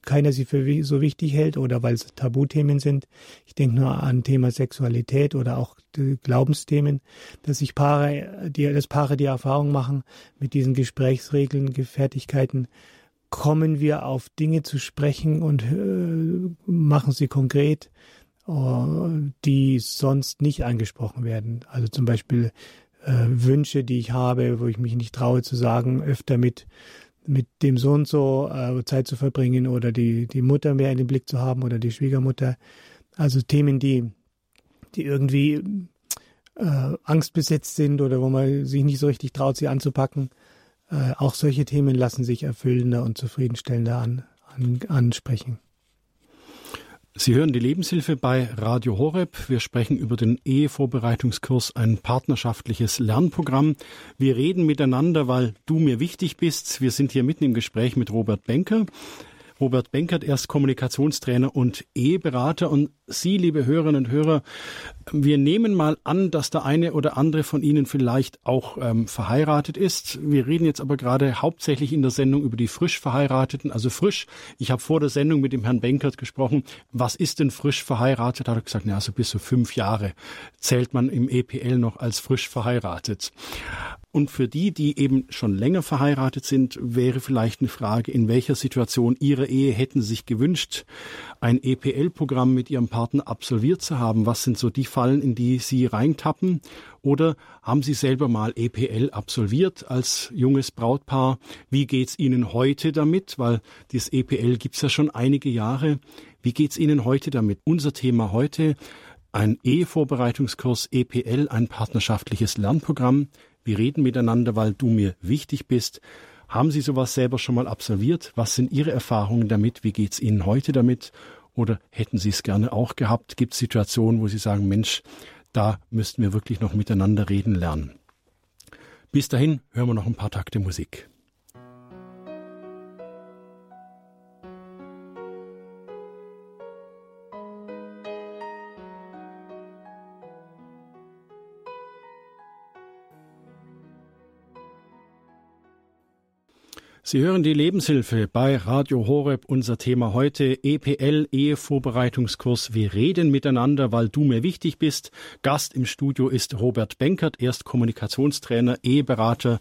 keiner sie für so wichtig hält oder weil es Tabuthemen sind. Ich denke nur an Thema Sexualität oder auch Glaubensthemen, dass sich Paare, die, dass Paare die Erfahrung machen, mit diesen Gesprächsregeln, Fertigkeiten, kommen wir auf Dinge zu sprechen und äh, machen sie konkret, äh, die sonst nicht angesprochen werden. Also zum Beispiel äh, Wünsche, die ich habe, wo ich mich nicht traue zu sagen, öfter mit mit dem Sohn so äh, Zeit zu verbringen oder die die Mutter mehr in den Blick zu haben oder die Schwiegermutter. Also Themen, die die irgendwie äh, angstbesetzt sind oder wo man sich nicht so richtig traut, sie anzupacken. Äh, auch solche Themen lassen sich erfüllender und zufriedenstellender an, an, ansprechen. Sie hören die Lebenshilfe bei Radio Horeb. Wir sprechen über den Ehevorbereitungskurs, ein partnerschaftliches Lernprogramm. Wir reden miteinander, weil du mir wichtig bist. Wir sind hier mitten im Gespräch mit Robert Benker. Robert Benkert, erst Kommunikationstrainer und Eheberater. Und Sie, liebe Hörerinnen und Hörer, wir nehmen mal an, dass der eine oder andere von Ihnen vielleicht auch ähm, verheiratet ist. Wir reden jetzt aber gerade hauptsächlich in der Sendung über die frisch Verheirateten. Also frisch, ich habe vor der Sendung mit dem Herrn Benkert gesprochen. Was ist denn frisch verheiratet? Da hat er gesagt, ja, so bis zu fünf Jahre zählt man im EPL noch als frisch verheiratet. Und für die, die eben schon länger verheiratet sind, wäre vielleicht eine Frage, in welcher Situation Ihrer Ehe hätten Sie sich gewünscht, ein EPL-Programm mit Ihrem Partner absolviert zu haben? Was sind so die Fallen, in die Sie reintappen? Oder haben Sie selber mal EPL absolviert als junges Brautpaar? Wie geht's Ihnen heute damit? Weil dieses EPL gibt's ja schon einige Jahre. Wie geht's Ihnen heute damit? Unser Thema heute, ein Ehevorbereitungskurs EPL, ein partnerschaftliches Lernprogramm. Wir reden miteinander, weil du mir wichtig bist. Haben Sie sowas selber schon mal absolviert? Was sind Ihre Erfahrungen damit? Wie geht's Ihnen heute damit? Oder hätten Sie es gerne auch gehabt? Gibt es Situationen, wo Sie sagen, Mensch, da müssten wir wirklich noch miteinander reden lernen? Bis dahin hören wir noch ein paar Takte Musik. Sie hören die Lebenshilfe bei Radio Horeb. Unser Thema heute EPL Ehevorbereitungskurs. Wir reden miteinander, weil du mir wichtig bist. Gast im Studio ist Robert Benkert, erst Kommunikationstrainer, Eheberater,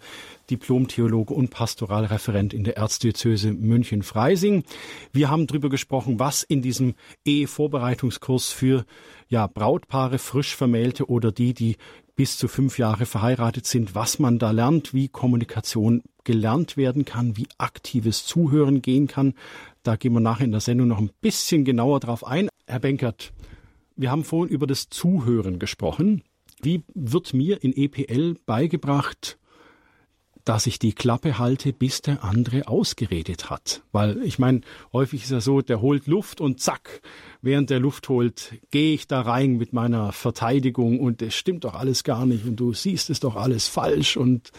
Diplomtheologe und Pastoralreferent in der Erzdiözese München-Freising. Wir haben darüber gesprochen, was in diesem Ehevorbereitungskurs für ja, Brautpaare, frisch vermählte oder die, die bis zu fünf Jahre verheiratet sind, was man da lernt, wie Kommunikation gelernt werden kann, wie aktives Zuhören gehen kann. Da gehen wir nachher in der Sendung noch ein bisschen genauer drauf ein. Herr Benkert, wir haben vorhin über das Zuhören gesprochen. Wie wird mir in EPL beigebracht, dass ich die Klappe halte, bis der andere ausgeredet hat. Weil ich meine, häufig ist ja so, der holt Luft und zack, während der Luft holt, gehe ich da rein mit meiner Verteidigung und es stimmt doch alles gar nicht und du siehst es doch alles falsch und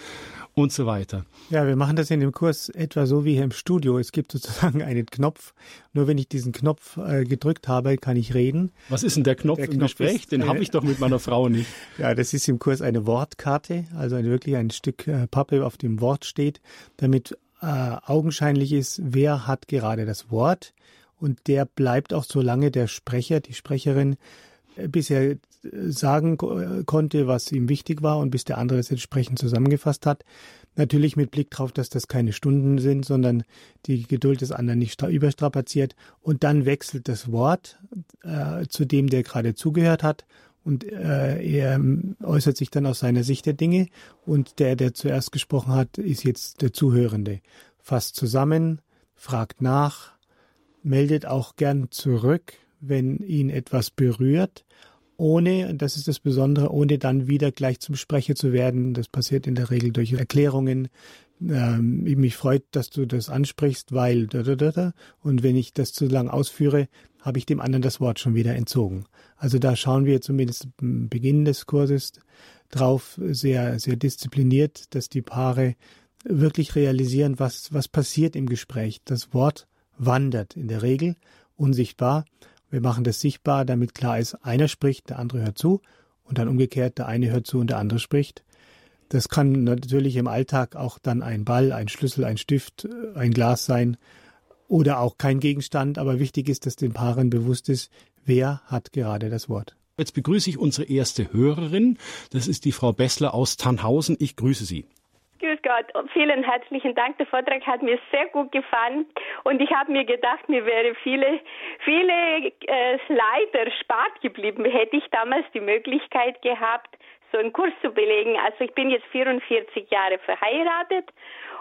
und so weiter. Ja, wir machen das in dem Kurs etwa so wie hier im Studio. Es gibt sozusagen einen Knopf. Nur wenn ich diesen Knopf äh, gedrückt habe, kann ich reden. Was ist denn der Knopf der im Knopf Gespräch? Den habe ich doch mit meiner Frau nicht. Ja, das ist im Kurs eine Wortkarte, also ein, wirklich ein Stück äh, Pappe, auf dem Wort steht, damit äh, augenscheinlich ist, wer hat gerade das Wort. Und der bleibt auch so lange der Sprecher, die Sprecherin, äh, bis er sagen konnte, was ihm wichtig war und bis der andere es entsprechend zusammengefasst hat. Natürlich mit Blick darauf, dass das keine Stunden sind, sondern die Geduld des anderen nicht überstrapaziert. Und dann wechselt das Wort äh, zu dem, der gerade zugehört hat. Und äh, er äußert sich dann aus seiner Sicht der Dinge. Und der, der zuerst gesprochen hat, ist jetzt der Zuhörende. Fasst zusammen, fragt nach, meldet auch gern zurück, wenn ihn etwas berührt ohne, das ist das Besondere, ohne dann wieder gleich zum Sprecher zu werden. Das passiert in der Regel durch Erklärungen. Ähm, mich freut, dass du das ansprichst, weil da, da, da, da. und wenn ich das zu lang ausführe, habe ich dem anderen das Wort schon wieder entzogen. Also da schauen wir zumindest am Beginn des Kurses drauf, sehr, sehr diszipliniert, dass die Paare wirklich realisieren, was, was passiert im Gespräch. Das Wort wandert in der Regel unsichtbar. Wir machen das sichtbar, damit klar ist, einer spricht, der andere hört zu und dann umgekehrt, der eine hört zu und der andere spricht. Das kann natürlich im Alltag auch dann ein Ball, ein Schlüssel, ein Stift, ein Glas sein oder auch kein Gegenstand, aber wichtig ist, dass den Paaren bewusst ist, wer hat gerade das Wort. Jetzt begrüße ich unsere erste Hörerin. Das ist die Frau Bessler aus Tannhausen. Ich grüße Sie. Grüß Gott und vielen herzlichen Dank. Der Vortrag hat mir sehr gut gefallen und ich habe mir gedacht, mir wäre viele, viele äh, Leid erspart geblieben, hätte ich damals die Möglichkeit gehabt, so einen Kurs zu belegen. Also ich bin jetzt 44 Jahre verheiratet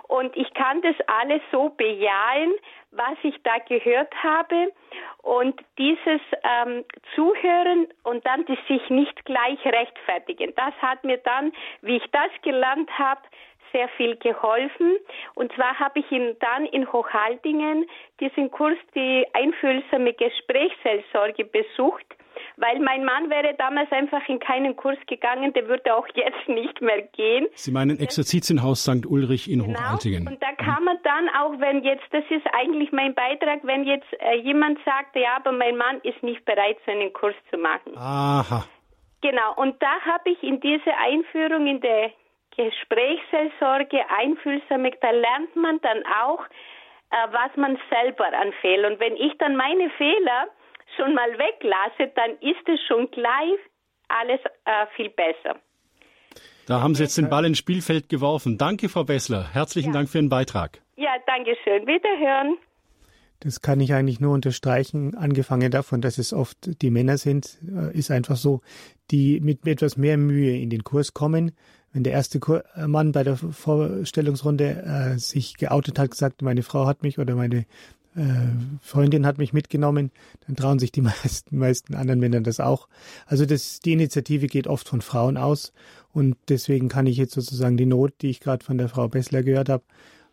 und ich kann das alles so bejahen, was ich da gehört habe und dieses ähm, Zuhören und dann die sich nicht gleich rechtfertigen. Das hat mir dann, wie ich das gelernt habe, sehr viel geholfen. Und zwar habe ich ihn dann in Hochhaltingen diesen Kurs, die einfühlsame Gesprächsseelsorge besucht, weil mein Mann wäre damals einfach in keinen Kurs gegangen, der würde auch jetzt nicht mehr gehen. Sie meinen Exerzitienhaus St. Ulrich in genau. Hochhaltingen. Und da kann man dann auch, wenn jetzt, das ist eigentlich mein Beitrag, wenn jetzt äh, jemand sagt, ja, aber mein Mann ist nicht bereit, so einen Kurs zu machen. Aha. Genau, und da habe ich in diese Einführung in der Gesprächsseelsorge, Einfühlsamkeit, da lernt man dann auch, äh, was man selber an Fehlern. Und wenn ich dann meine Fehler schon mal weglasse, dann ist es schon gleich alles äh, viel besser. Da haben Sie jetzt den Ball ins Spielfeld geworfen. Danke, Frau Bessler. Herzlichen ja. Dank für Ihren Beitrag. Ja, danke schön. Wiederhören. Das kann ich eigentlich nur unterstreichen. Angefangen davon, dass es oft die Männer sind, äh, ist einfach so, die mit etwas mehr Mühe in den Kurs kommen, wenn der erste äh, Mann bei der Vorstellungsrunde äh, sich geoutet hat, gesagt, meine Frau hat mich oder meine äh, Freundin hat mich mitgenommen, dann trauen sich die meisten, meisten anderen Männer das auch. Also das, die Initiative geht oft von Frauen aus und deswegen kann ich jetzt sozusagen die Not, die ich gerade von der Frau Bessler gehört habe,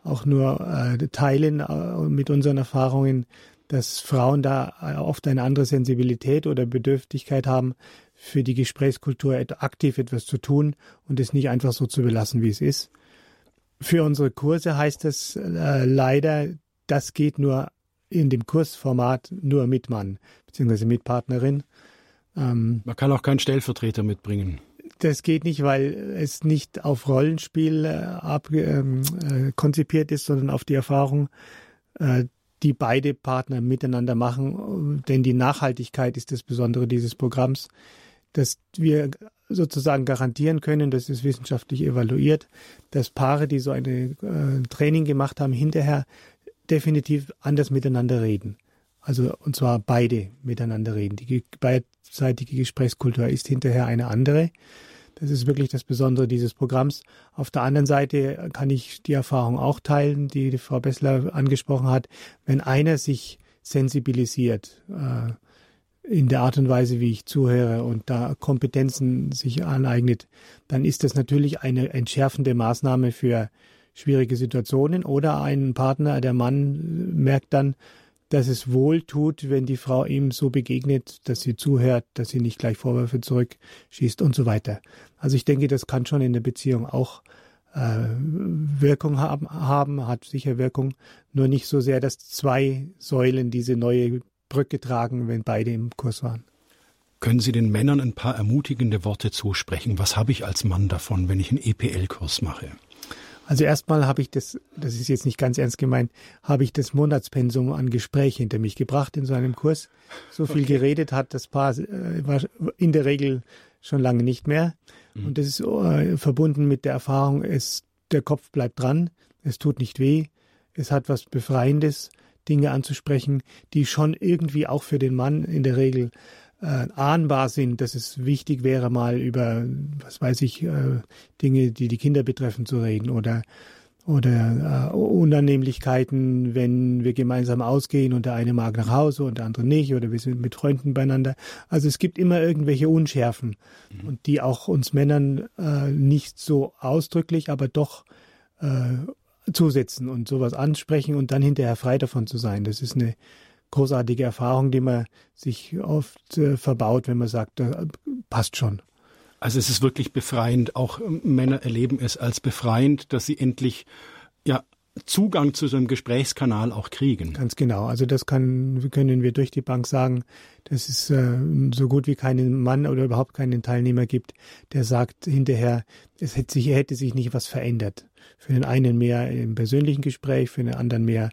auch nur äh, teilen äh, mit unseren Erfahrungen, dass Frauen da äh, oft eine andere Sensibilität oder Bedürftigkeit haben, für die Gesprächskultur aktiv etwas zu tun und es nicht einfach so zu belassen, wie es ist. Für unsere Kurse heißt es äh, leider, das geht nur in dem Kursformat nur mit Mann bzw. mit Partnerin. Ähm, Man kann auch keinen Stellvertreter mitbringen. Das geht nicht, weil es nicht auf Rollenspiel äh, ab, ähm, äh, konzipiert ist, sondern auf die Erfahrung, äh, die beide Partner miteinander machen. Denn die Nachhaltigkeit ist das Besondere dieses Programms dass wir sozusagen garantieren können, das ist wissenschaftlich evaluiert, dass Paare, die so ein äh, Training gemacht haben, hinterher definitiv anders miteinander reden. Also und zwar beide miteinander reden. Die beidseitige Gesprächskultur ist hinterher eine andere. Das ist wirklich das Besondere dieses Programms. Auf der anderen Seite kann ich die Erfahrung auch teilen, die, Frau Bessler angesprochen hat. Wenn einer sich sensibilisiert, äh, in der Art und Weise, wie ich zuhöre und da Kompetenzen sich aneignet, dann ist das natürlich eine entschärfende Maßnahme für schwierige Situationen oder ein Partner, der Mann merkt dann, dass es wohl tut, wenn die Frau ihm so begegnet, dass sie zuhört, dass sie nicht gleich Vorwürfe zurückschießt und so weiter. Also ich denke, das kann schon in der Beziehung auch äh, Wirkung haben, haben, hat sicher Wirkung, nur nicht so sehr, dass zwei Säulen diese neue Brücke tragen, wenn beide im Kurs waren. Können Sie den Männern ein paar ermutigende Worte zusprechen? Was habe ich als Mann davon, wenn ich einen EPL-Kurs mache? Also erstmal habe ich das, das ist jetzt nicht ganz ernst gemeint, habe ich das Monatspensum an Gespräch hinter mich gebracht in so einem Kurs. So viel okay. geredet hat das Paar äh, war in der Regel schon lange nicht mehr. Mhm. Und das ist äh, verbunden mit der Erfahrung, es, der Kopf bleibt dran, es tut nicht weh, es hat was Befreiendes Dinge anzusprechen, die schon irgendwie auch für den Mann in der Regel äh, ahnbar sind, dass es wichtig wäre, mal über, was weiß ich, äh, Dinge, die die Kinder betreffen, zu reden oder oder äh, Unannehmlichkeiten, wenn wir gemeinsam ausgehen und der eine mag nach Hause und der andere nicht oder wir sind mit Freunden beieinander. Also es gibt immer irgendwelche Unschärfen mhm. und die auch uns Männern äh, nicht so ausdrücklich, aber doch äh, zusetzen und sowas ansprechen und dann hinterher frei davon zu sein. Das ist eine großartige Erfahrung, die man sich oft äh, verbaut, wenn man sagt, äh, passt schon. Also es ist wirklich befreiend. Auch ähm, Männer erleben es als befreiend, dass sie endlich Zugang zu so einem Gesprächskanal auch kriegen. Ganz genau. Also das kann, können wir durch die Bank sagen, dass es äh, so gut wie keinen Mann oder überhaupt keinen Teilnehmer gibt, der sagt hinterher, es hätte sich, hätte sich nicht was verändert. Für den einen mehr im persönlichen Gespräch, für den anderen mehr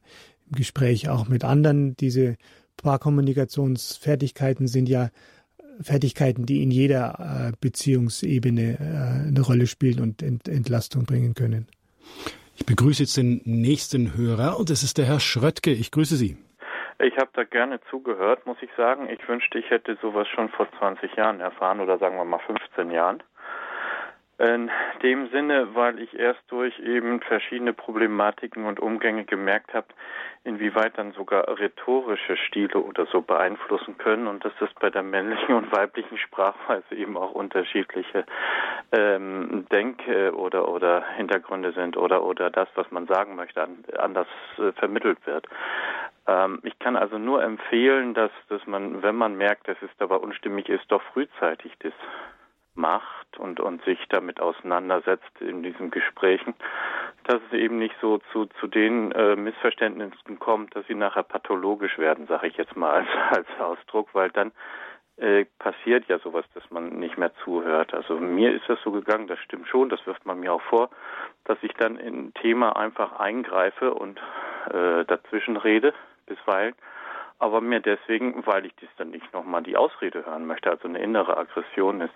im Gespräch auch mit anderen. Diese Paarkommunikationsfertigkeiten sind ja Fertigkeiten, die in jeder äh, Beziehungsebene äh, eine Rolle spielen und Entlastung bringen können. Ich begrüße jetzt den nächsten Hörer und das ist der Herr Schröttke. Ich grüße Sie. Ich habe da gerne zugehört, muss ich sagen. Ich wünschte, ich hätte sowas schon vor 20 Jahren erfahren oder sagen wir mal 15 Jahren. In dem Sinne, weil ich erst durch eben verschiedene Problematiken und Umgänge gemerkt habe, inwieweit dann sogar rhetorische Stile oder so beeinflussen können und dass das bei der männlichen und weiblichen Sprachweise eben auch unterschiedliche ähm, Denk- oder oder Hintergründe sind oder oder das, was man sagen möchte, an, anders äh, vermittelt wird. Ähm, ich kann also nur empfehlen, dass dass man, wenn man merkt, dass es dabei unstimmig ist, doch frühzeitig das macht und, und sich damit auseinandersetzt in diesen Gesprächen, dass es eben nicht so zu, zu den äh, Missverständnissen kommt, dass sie nachher pathologisch werden, sage ich jetzt mal als, als Ausdruck, weil dann äh, passiert ja sowas, dass man nicht mehr zuhört. Also mir ist das so gegangen, das stimmt schon, das wirft man mir auch vor, dass ich dann in ein Thema einfach eingreife und äh, dazwischen rede bisweilen aber mir deswegen, weil ich dies dann nicht nochmal die Ausrede hören möchte, also eine innere Aggression ist.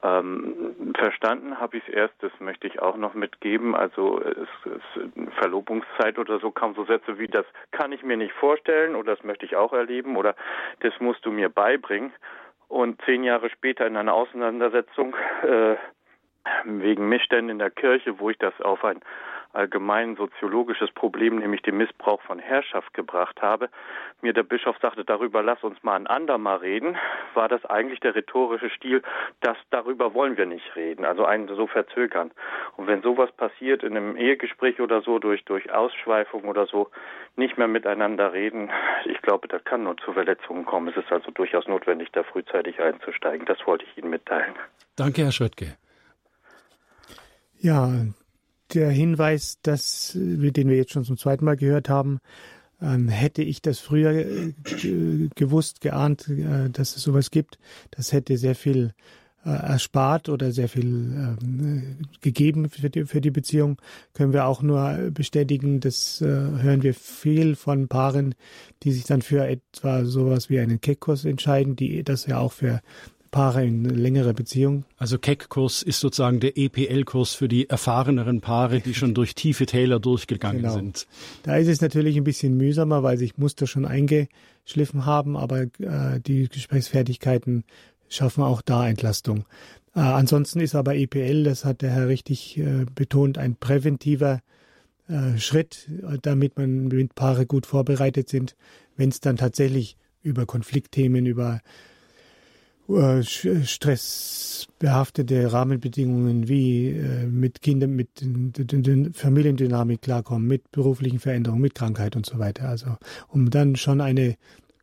Ähm, verstanden habe ich es erst, das möchte ich auch noch mitgeben. Also es, es, Verlobungszeit oder so kamen so Sätze wie das kann ich mir nicht vorstellen oder das möchte ich auch erleben oder das musst du mir beibringen. Und zehn Jahre später in einer Auseinandersetzung äh, wegen Missständen in der Kirche, wo ich das auf ein allgemein soziologisches Problem, nämlich den Missbrauch von Herrschaft gebracht habe, mir der Bischof sagte, darüber lass uns mal ein andermal reden, war das eigentlich der rhetorische Stil, dass darüber wollen wir nicht reden, also einen so verzögern. Und wenn sowas passiert in einem Ehegespräch oder so, durch, durch Ausschweifung oder so, nicht mehr miteinander reden, ich glaube, da kann nur zu Verletzungen kommen. Es ist also durchaus notwendig, da frühzeitig einzusteigen. Das wollte ich Ihnen mitteilen. Danke, Herr Schröttke. Ja, der Hinweis, dass, den wir jetzt schon zum zweiten Mal gehört haben, ähm, hätte ich das früher äh, gewusst, geahnt, äh, dass es sowas gibt, das hätte sehr viel äh, erspart oder sehr viel ähm, gegeben für die, für die Beziehung, können wir auch nur bestätigen. Das äh, hören wir viel von Paaren, die sich dann für etwa sowas wie einen Keckkurs entscheiden, die das ja auch für Paare in längerer Beziehung. Also Keck-Kurs ist sozusagen der EPL-Kurs für die erfahreneren Paare, die schon durch tiefe Täler durchgegangen genau. sind. Da ist es natürlich ein bisschen mühsamer, weil sich Muster schon eingeschliffen haben, aber äh, die Gesprächsfertigkeiten schaffen auch da Entlastung. Äh, ansonsten ist aber EPL, das hat der Herr richtig äh, betont, ein präventiver äh, Schritt, damit man mit Paare gut vorbereitet sind, wenn es dann tatsächlich über Konfliktthemen, über äh, stressbehaftete Rahmenbedingungen wie äh, mit Kindern, mit den Familiendynamik klarkommen, mit beruflichen Veränderungen, mit Krankheit und so weiter. Also um dann schon eine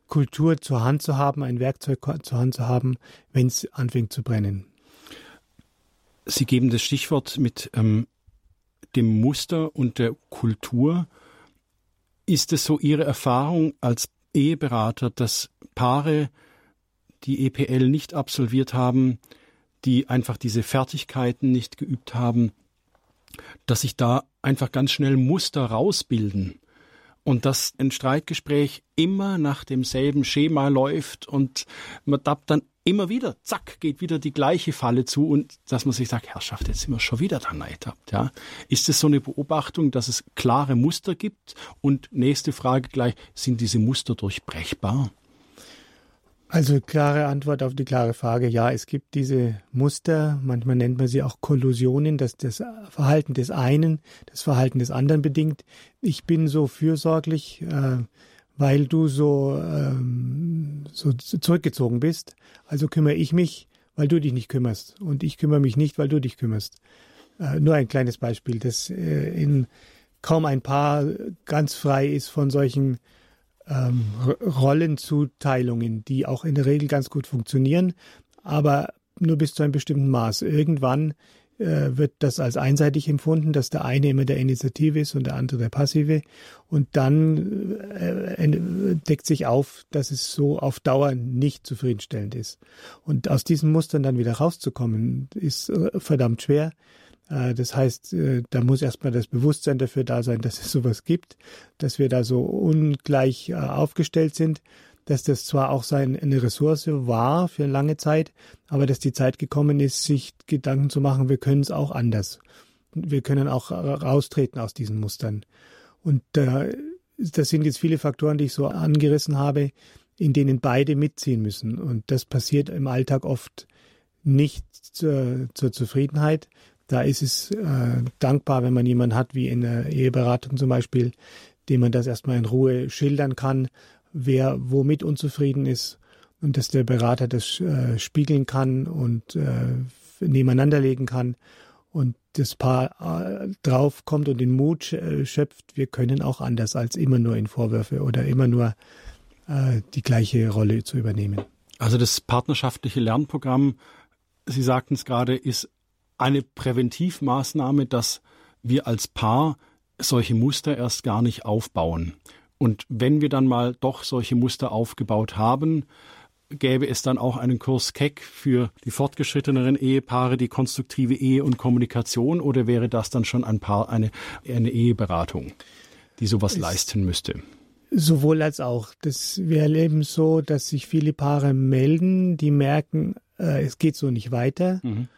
Kultur zur Hand zu haben, ein Werkzeug zur Hand zu haben, wenn es anfängt zu brennen. Sie geben das Stichwort mit ähm, dem Muster und der Kultur. Ist es so Ihre Erfahrung als Eheberater, dass Paare die EPL nicht absolviert haben, die einfach diese Fertigkeiten nicht geübt haben, dass sich da einfach ganz schnell Muster rausbilden und dass ein Streitgespräch immer nach demselben Schema läuft und man tappt dann immer wieder, zack, geht wieder die gleiche Falle zu und dass man sich sagt, Herrschaft, jetzt sind wir schon wieder da ertappt. Ja. Ist es so eine Beobachtung, dass es klare Muster gibt? Und nächste Frage gleich, sind diese Muster durchbrechbar? Also klare Antwort auf die klare Frage, ja, es gibt diese Muster, manchmal nennt man sie auch Kollusionen, dass das Verhalten des einen das Verhalten des anderen bedingt. Ich bin so fürsorglich, äh, weil du so, ähm, so zurückgezogen bist, also kümmere ich mich, weil du dich nicht kümmerst. Und ich kümmere mich nicht, weil du dich kümmerst. Äh, nur ein kleines Beispiel, das äh, in kaum ein Paar ganz frei ist von solchen ähm, Rollenzuteilungen, die auch in der Regel ganz gut funktionieren, aber nur bis zu einem bestimmten Maß. Irgendwann äh, wird das als einseitig empfunden, dass der eine immer der Initiative ist und der andere der Passive. Und dann äh, deckt sich auf, dass es so auf Dauer nicht zufriedenstellend ist. Und aus diesen Mustern dann wieder rauszukommen, ist äh, verdammt schwer. Äh, das heißt, äh, da muss erstmal das Bewusstsein dafür da sein, dass es sowas gibt, dass wir da so ungleich aufgestellt sind dass das zwar auch sein, eine Ressource war für lange Zeit, aber dass die Zeit gekommen ist, sich Gedanken zu machen, wir können es auch anders. Wir können auch raustreten aus diesen Mustern. Und äh, das sind jetzt viele Faktoren, die ich so angerissen habe, in denen beide mitziehen müssen. Und das passiert im Alltag oft nicht zur, zur Zufriedenheit. Da ist es äh, dankbar, wenn man jemanden hat, wie in der Eheberatung zum Beispiel, dem man das erstmal in Ruhe schildern kann wer womit unzufrieden ist und dass der Berater das äh, spiegeln kann und äh, nebeneinander legen kann und das Paar äh, draufkommt und den Mut äh, schöpft, wir können auch anders als immer nur in Vorwürfe oder immer nur äh, die gleiche Rolle zu übernehmen. Also das partnerschaftliche Lernprogramm, Sie sagten es gerade, ist eine Präventivmaßnahme, dass wir als Paar solche Muster erst gar nicht aufbauen. Und wenn wir dann mal doch solche Muster aufgebaut haben, gäbe es dann auch einen Kurs Keck für die fortgeschritteneren Ehepaare, die konstruktive Ehe und Kommunikation, oder wäre das dann schon ein Paar, eine, eine Eheberatung, die sowas es leisten müsste? Sowohl als auch. Das, wir erleben so, dass sich viele Paare melden, die merken, äh, es geht so nicht weiter. Mhm.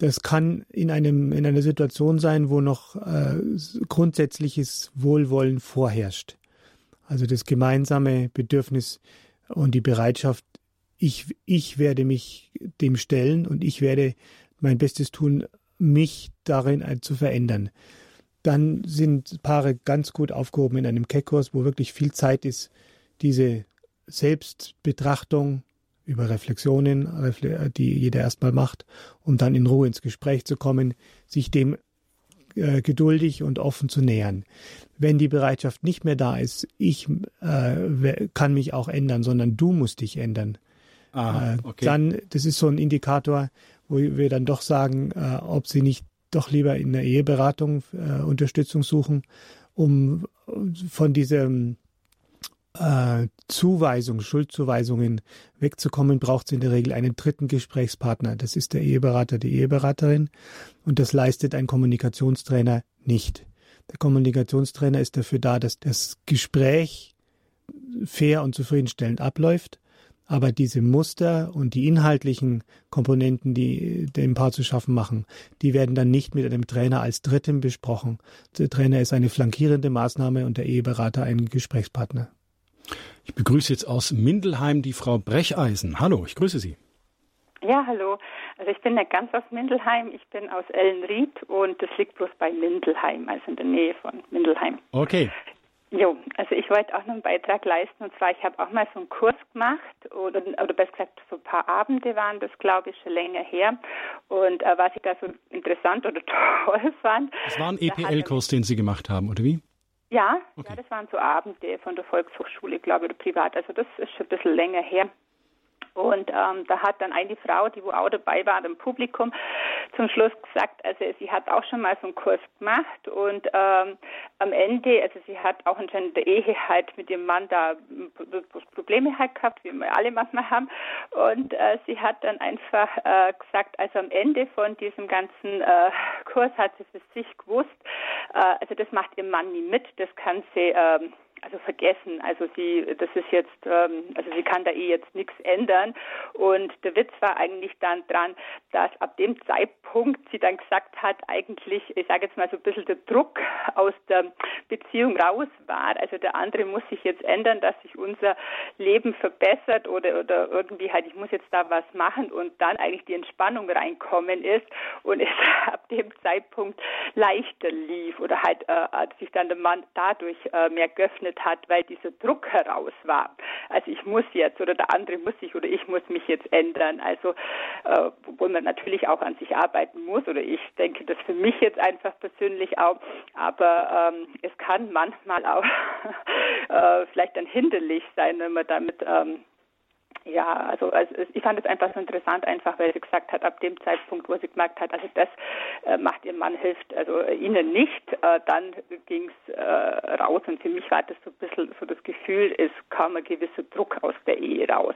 Das kann in einem in einer Situation sein, wo noch äh, grundsätzliches Wohlwollen vorherrscht. Also das gemeinsame Bedürfnis und die Bereitschaft, ich, ich werde mich dem stellen und ich werde mein Bestes tun, mich darin zu verändern. Dann sind Paare ganz gut aufgehoben in einem Keckkurs, wo wirklich viel Zeit ist, diese Selbstbetrachtung über Reflexionen, die jeder erstmal macht, um dann in Ruhe ins Gespräch zu kommen, sich dem äh, geduldig und offen zu nähern. Wenn die Bereitschaft nicht mehr da ist, ich äh, kann mich auch ändern, sondern du musst dich ändern. Aha, äh, okay. Dann, das ist so ein Indikator, wo wir dann doch sagen, äh, ob sie nicht doch lieber in der Eheberatung äh, Unterstützung suchen, um von diesem äh, Zuweisung, Schuldzuweisungen wegzukommen, braucht es in der Regel einen dritten Gesprächspartner. Das ist der Eheberater, die Eheberaterin. Und das leistet ein Kommunikationstrainer nicht. Der Kommunikationstrainer ist dafür da, dass das Gespräch fair und zufriedenstellend abläuft. Aber diese Muster und die inhaltlichen Komponenten, die dem Paar zu schaffen machen, die werden dann nicht mit einem Trainer als Dritten besprochen. Der Trainer ist eine flankierende Maßnahme und der Eheberater ein Gesprächspartner. Ich begrüße jetzt aus Mindelheim die Frau Brecheisen. Hallo, ich grüße Sie. Ja, hallo. Also ich bin nicht ganz aus Mindelheim, ich bin aus Ellenried und das liegt bloß bei Mindelheim, also in der Nähe von Mindelheim. Okay. Jo, also ich wollte auch noch einen Beitrag leisten und zwar, ich habe auch mal so einen Kurs gemacht oder, oder besser gesagt, so ein paar Abende waren das, glaube ich, schon länger her. Und äh, was ich da so interessant oder toll fand. Das war ein EPL-Kurs, den Sie gemacht haben, oder wie? Ja, okay. ja, das waren so Abende von der Volkshochschule, glaube ich, oder privat. Also das ist schon ein bisschen länger her. Und ähm, da hat dann eine Frau, die wo auch dabei war im Publikum, zum Schluss gesagt, also sie hat auch schon mal so einen Kurs gemacht und ähm, am Ende, also sie hat auch in der Ehe halt mit ihrem Mann da Probleme halt gehabt, wie wir alle manchmal haben. Und äh, sie hat dann einfach äh, gesagt, also am Ende von diesem ganzen äh, Kurs hat sie für sich gewusst, äh, also das macht ihr Mann nie mit, das kann sie ähm, also vergessen. Also sie, das ist jetzt, ähm, also sie kann da eh jetzt nichts ändern. Und der Witz war eigentlich dann dran, dass ab dem Zeitpunkt sie dann gesagt hat, eigentlich, ich sage jetzt mal so ein bisschen der Druck aus der Beziehung raus war. Also der andere muss sich jetzt ändern, dass sich unser Leben verbessert oder, oder irgendwie halt, ich muss jetzt da was machen und dann eigentlich die Entspannung reinkommen ist und es ab dem Zeitpunkt leichter lief oder halt äh, sich dann der Mann dadurch äh, mehr geöffnet geöffnet hat, weil dieser Druck heraus war. Also ich muss jetzt oder der andere muss sich oder ich muss mich jetzt ändern. Also äh, obwohl man natürlich auch an sich arbeiten muss oder ich denke das für mich jetzt einfach persönlich auch. Aber ähm, es kann manchmal auch äh, vielleicht dann hinderlich sein, wenn man damit ähm, ja, also, also ich fand es einfach so interessant, einfach weil sie gesagt hat, ab dem Zeitpunkt, wo sie gemerkt hat, also das äh, macht ihr Mann hilft, also äh, ihnen nicht, äh, dann ging es äh, raus und für mich war das so ein bisschen so das Gefühl, es kam ein gewisser Druck aus der Ehe raus.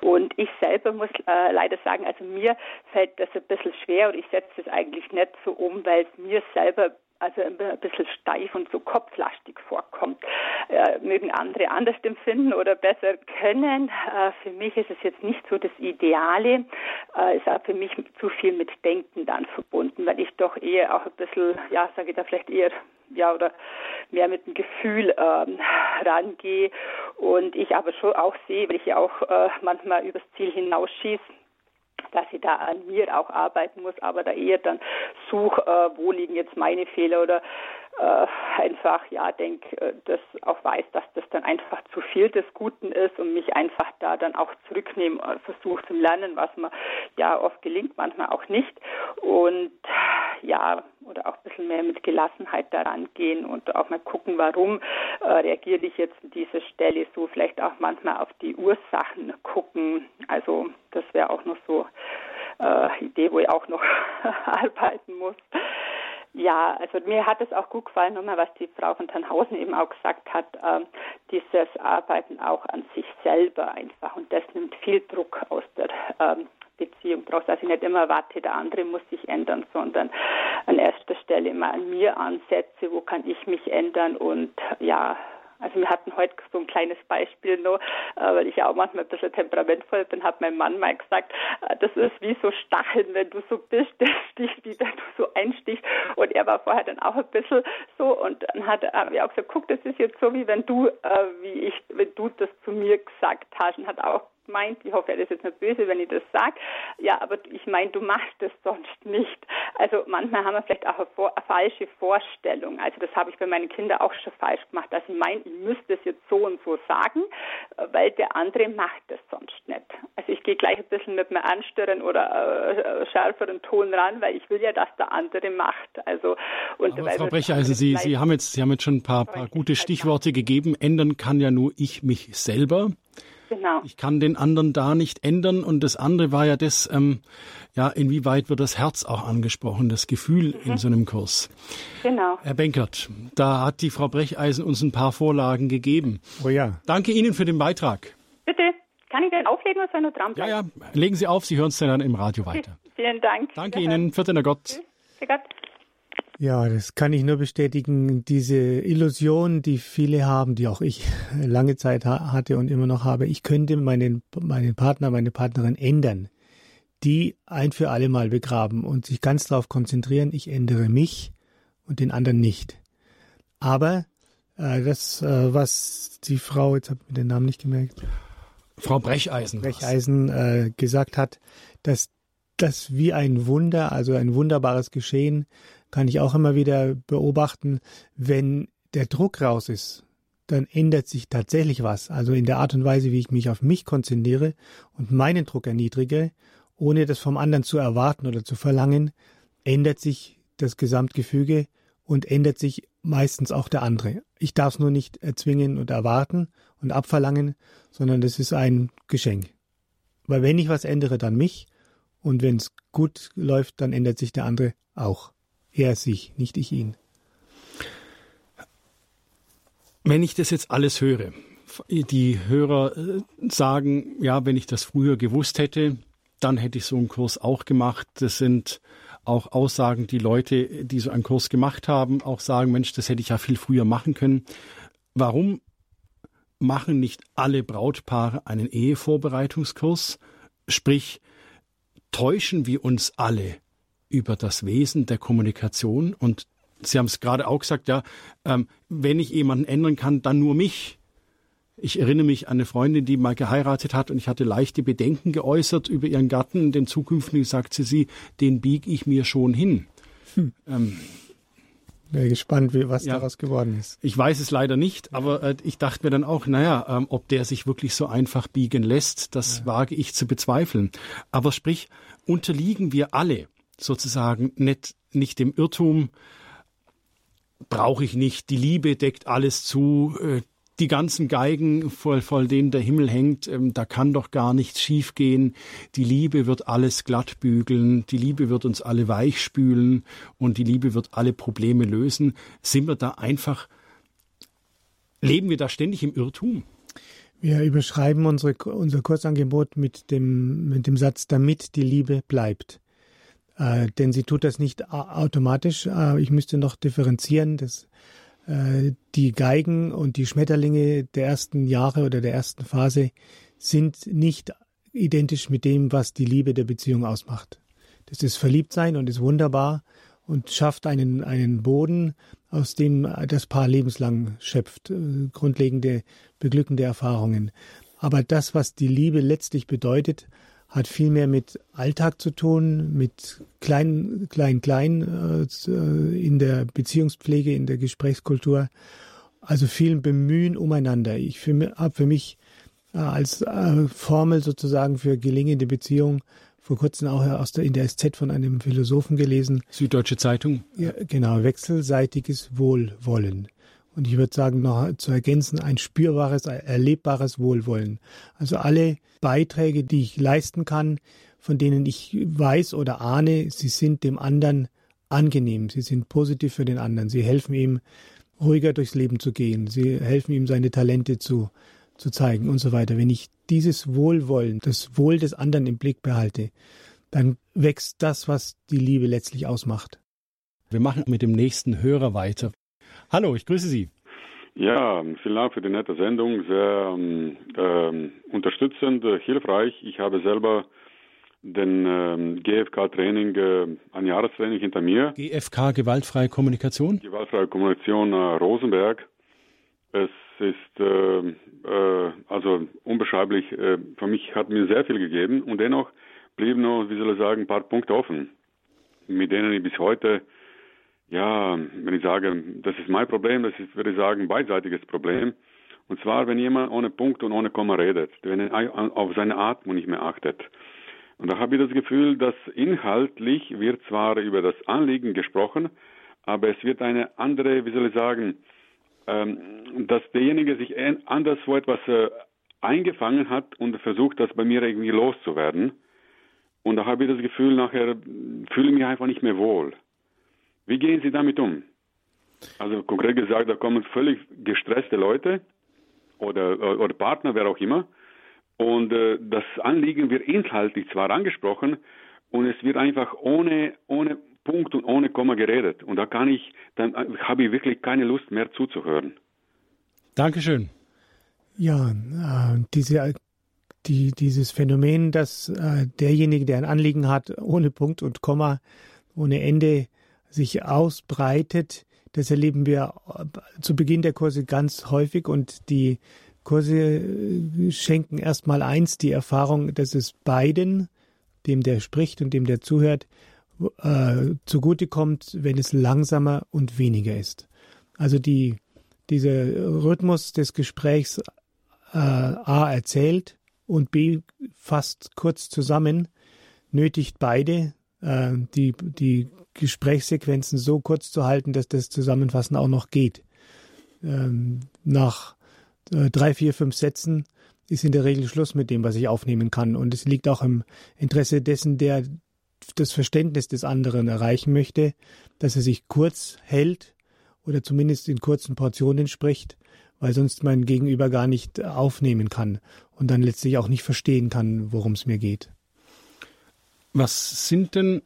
Und ich selber muss äh, leider sagen, also mir fällt das ein bisschen schwer und ich setze das eigentlich nicht so um, weil es mir selber also ein bisschen steif und so kopflastig vorkommt. Äh, mögen andere anders empfinden oder besser können. Äh, für mich ist es jetzt nicht so das Ideale. Äh, ist auch für mich zu viel mit Denken dann verbunden, weil ich doch eher auch ein bisschen, ja, sage ich da vielleicht eher ja oder mehr mit dem Gefühl ähm, rangehe und ich aber schon auch sehe, weil ich ja auch äh, manchmal übers Ziel hinausschieße, dass ich da an mir auch arbeiten muss, aber da eher dann suche, äh, wo liegen jetzt meine Fehler oder äh, einfach, ja, denke, äh, das auch weiß, dass das dann einfach zu viel des Guten ist und mich einfach da dann auch zurücknehmen, äh, versuche zu lernen, was mir ja oft gelingt, manchmal auch nicht. Und ja, oder auch ein bisschen mehr mit Gelassenheit daran gehen und auch mal gucken, warum äh, reagiere ich jetzt an dieser Stelle so, vielleicht auch manchmal auf die Ursachen gucken. Also das wäre auch noch so äh, Idee, wo ich auch noch arbeiten muss. Ja, also mir hat es auch gut gefallen, nochmal, was die Frau von Tannhausen eben auch gesagt hat, ähm, dieses Arbeiten auch an sich selber einfach. Und das nimmt viel Druck aus der ähm, Beziehung. Brauchst also nicht immer warte, der andere muss sich ändern, sondern an erster Stelle immer an mir ansetze, wo kann ich mich ändern und ja, also wir hatten heute so ein kleines Beispiel noch, äh, weil ich ja auch manchmal ein bisschen temperamentvoll bin, hat mein Mann mal gesagt, äh, das ist wie so Stacheln, wenn du so bist, der sticht, wie wenn du so einstichst. Und er war vorher dann auch ein bisschen so und dann hat er auch gesagt, guck, das ist jetzt so, wie wenn du, äh, wie ich, wenn du das zu mir gesagt hast und hat auch meint, ich hoffe, er ist jetzt nicht böse, wenn ich das sage, ja, aber ich meine, du machst es sonst nicht. Also manchmal haben wir vielleicht auch eine, vor, eine, falsche Vorstellung. Also das habe ich bei meinen Kindern auch schon falsch gemacht, dass ich meine, ich müsste es jetzt so und so sagen, weil der andere macht es sonst nicht. Also ich gehe gleich ein bisschen mit mir anstören oder äh, schärferen Ton ran, weil ich will ja, dass der andere macht. Also und aber Frau Brecher, also Sie, Sie haben jetzt, Sie haben jetzt schon ein paar, paar gute Stichworte gegeben. Ändern kann ja nur ich mich selber. Genau. Ich kann den anderen da nicht ändern. Und das andere war ja das, ähm, ja, inwieweit wird das Herz auch angesprochen, das Gefühl mhm. in so einem Kurs. Genau. Herr Benkert, da hat die Frau Brecheisen uns ein paar Vorlagen gegeben. Oh ja. Danke Ihnen für den Beitrag. Bitte. Kann ich den auflegen oder soll nur dran Ja, ja, legen Sie auf, Sie hören es dann im Radio weiter. Vielen Dank. Danke Ihnen. Vierter Gott. Tschüss. Gott. Ja, das kann ich nur bestätigen. Diese Illusion, die viele haben, die auch ich lange Zeit hatte und immer noch habe, ich könnte meinen, meinen Partner, meine Partnerin ändern, die ein für alle Mal begraben und sich ganz darauf konzentrieren, ich ändere mich und den anderen nicht. Aber äh, das, äh, was die Frau, jetzt habe ich mir den Namen nicht gemerkt, Frau Brecheisen, Brecheisen äh, gesagt hat, dass das wie ein Wunder, also ein wunderbares Geschehen, kann ich auch immer wieder beobachten, wenn der Druck raus ist, dann ändert sich tatsächlich was. Also in der Art und Weise, wie ich mich auf mich konzentriere und meinen Druck erniedrige, ohne das vom anderen zu erwarten oder zu verlangen, ändert sich das Gesamtgefüge und ändert sich meistens auch der andere. Ich darf es nur nicht erzwingen und erwarten und abverlangen, sondern das ist ein Geschenk. Weil wenn ich was ändere, dann mich und wenn es gut läuft, dann ändert sich der andere auch. Er sich, nicht ich ihn. Wenn ich das jetzt alles höre, die Hörer äh, sagen, ja, wenn ich das früher gewusst hätte, dann hätte ich so einen Kurs auch gemacht. Das sind auch Aussagen, die Leute, die so einen Kurs gemacht haben, auch sagen, Mensch, das hätte ich ja viel früher machen können. Warum machen nicht alle Brautpaare einen Ehevorbereitungskurs? Sprich, täuschen wir uns alle über das Wesen der Kommunikation. Und Sie haben es gerade auch gesagt, ja, ähm, wenn ich jemanden ändern kann, dann nur mich. Ich erinnere mich an eine Freundin, die mal geheiratet hat und ich hatte leichte Bedenken geäußert über ihren Gatten, den zukünftigen, sagte sie, den biege ich mir schon hin. Hm. Ähm, Wäre gespannt, wie, was ja. daraus geworden ist. Ich weiß es leider nicht, aber äh, ich dachte mir dann auch, naja, ähm, ob der sich wirklich so einfach biegen lässt, das ja. wage ich zu bezweifeln. Aber sprich, unterliegen wir alle sozusagen nicht, nicht dem Irrtum, brauche ich nicht, die Liebe deckt alles zu, äh, die ganzen Geigen, vor, vor denen der Himmel hängt, ähm, da kann doch gar nichts schiefgehen. Die Liebe wird alles glatt bügeln, die Liebe wird uns alle weichspülen und die Liebe wird alle Probleme lösen. Sind wir da einfach, leben wir da ständig im Irrtum? Wir überschreiben unsere, unser Kursangebot mit dem, mit dem Satz, damit die Liebe bleibt. Äh, denn sie tut das nicht automatisch. Äh, ich müsste noch differenzieren. Das die Geigen und die Schmetterlinge der ersten Jahre oder der ersten Phase sind nicht identisch mit dem, was die Liebe der Beziehung ausmacht. Das ist Verliebtsein und ist wunderbar und schafft einen, einen Boden, aus dem das Paar lebenslang schöpft, äh, grundlegende, beglückende Erfahrungen. Aber das, was die Liebe letztlich bedeutet, hat viel mehr mit Alltag zu tun, mit klein, klein, klein äh, in der Beziehungspflege, in der Gesprächskultur. Also viel Bemühen umeinander. Ich habe für mich äh, als äh, Formel sozusagen für gelingende Beziehung vor kurzem auch aus der, in der SZ von einem Philosophen gelesen. Süddeutsche Zeitung. Ja, genau, wechselseitiges Wohlwollen und ich würde sagen, noch zu ergänzen, ein spürbares, erlebbares Wohlwollen. Also alle Beiträge, die ich leisten kann, von denen ich weiß oder ahne, sie sind dem anderen angenehm, sie sind positiv für den anderen, sie helfen ihm, ruhiger durchs Leben zu gehen, sie helfen ihm, seine Talente zu, zu zeigen und so weiter. Wenn ich dieses Wohlwollen, das Wohl des anderen im Blick behalte, dann wächst das, was die Liebe letztlich ausmacht. Wir machen mit dem nächsten Hörer weiter. Hallo, ich grüße Sie. Ja, vielen Dank für die nette Sendung. Sehr ähm, ähm unterstützend, äh, hilfreich. Ich habe selber den ähm, GFK-Training, äh, ein Jahrestraining hinter mir. GFK, gewaltfreie Kommunikation? Gewaltfreie Kommunikation äh, Rosenberg. Es ist äh, äh, also unbeschreiblich. Äh, für mich hat mir sehr viel gegeben und dennoch blieben noch, wie soll ich sagen, ein paar Punkte offen, mit denen ich bis heute ja, wenn ich sage, das ist mein Problem, das ist, würde ich sagen, beidseitiges Problem. Und zwar, wenn jemand ohne Punkt und ohne Komma redet, wenn er auf seine Atmung nicht mehr achtet. Und da habe ich das Gefühl, dass inhaltlich wird zwar über das Anliegen gesprochen, aber es wird eine andere, wie soll ich sagen, ähm, dass derjenige sich anders vor etwas äh, eingefangen hat und versucht, das bei mir irgendwie loszuwerden. Und da habe ich das Gefühl, nachher fühle ich mich einfach nicht mehr wohl. Wie gehen Sie damit um? Also konkret gesagt, da kommen völlig gestresste Leute oder, oder Partner, wer auch immer. Und äh, das Anliegen wird inhaltlich zwar angesprochen und es wird einfach ohne, ohne Punkt und ohne Komma geredet. Und da kann ich, dann äh, habe ich wirklich keine Lust mehr zuzuhören. Dankeschön. Ja, äh, diese, die, dieses Phänomen, dass äh, derjenige, der ein Anliegen hat, ohne Punkt und Komma, ohne Ende sich ausbreitet. Das erleben wir äh, zu Beginn der Kurse ganz häufig und die Kurse äh, schenken erstmal eins, die Erfahrung, dass es beiden, dem der spricht und dem der zuhört, äh, zugutekommt, wenn es langsamer und weniger ist. Also die, dieser Rhythmus des Gesprächs äh, A erzählt und B fasst kurz zusammen, nötigt beide, äh, die, die Gesprächssequenzen so kurz zu halten, dass das Zusammenfassen auch noch geht. Ähm, nach äh, drei, vier, fünf Sätzen ist in der Regel Schluss mit dem, was ich aufnehmen kann. Und es liegt auch im Interesse dessen, der das Verständnis des anderen erreichen möchte, dass er sich kurz hält oder zumindest in kurzen Portionen spricht, weil sonst mein Gegenüber gar nicht aufnehmen kann und dann letztlich auch nicht verstehen kann, worum es mir geht. Was sind denn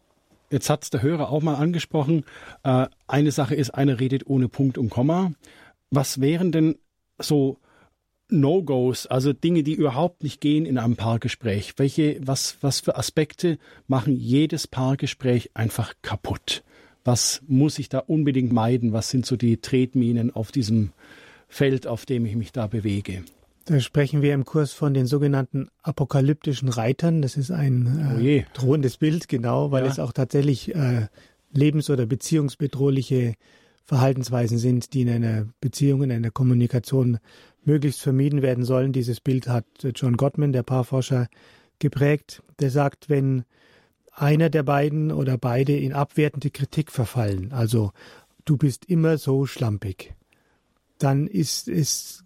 jetzt hat es der Hörer auch mal angesprochen, äh, eine Sache ist, einer redet ohne Punkt und Komma. Was wären denn so No-Gos, also Dinge, die überhaupt nicht gehen in einem Paargespräch? Welche, was, was für Aspekte machen jedes Paargespräch einfach kaputt? Was muss ich da unbedingt meiden? Was sind so die Tretminen auf diesem Feld, auf dem ich mich da bewege? Da sprechen wir im Kurs von den sogenannten apokalyptischen Reitern. Das ist ein äh, oh drohendes Bild, genau, weil ja. es auch tatsächlich äh, lebens- oder beziehungsbedrohliche Verhaltensweisen sind, die in einer Beziehung, in einer Kommunikation möglichst vermieden werden sollen. Dieses Bild hat John Gottman, der Paarforscher, geprägt. Der sagt, wenn einer der beiden oder beide in abwertende Kritik verfallen, also du bist immer so schlampig, dann ist, ist,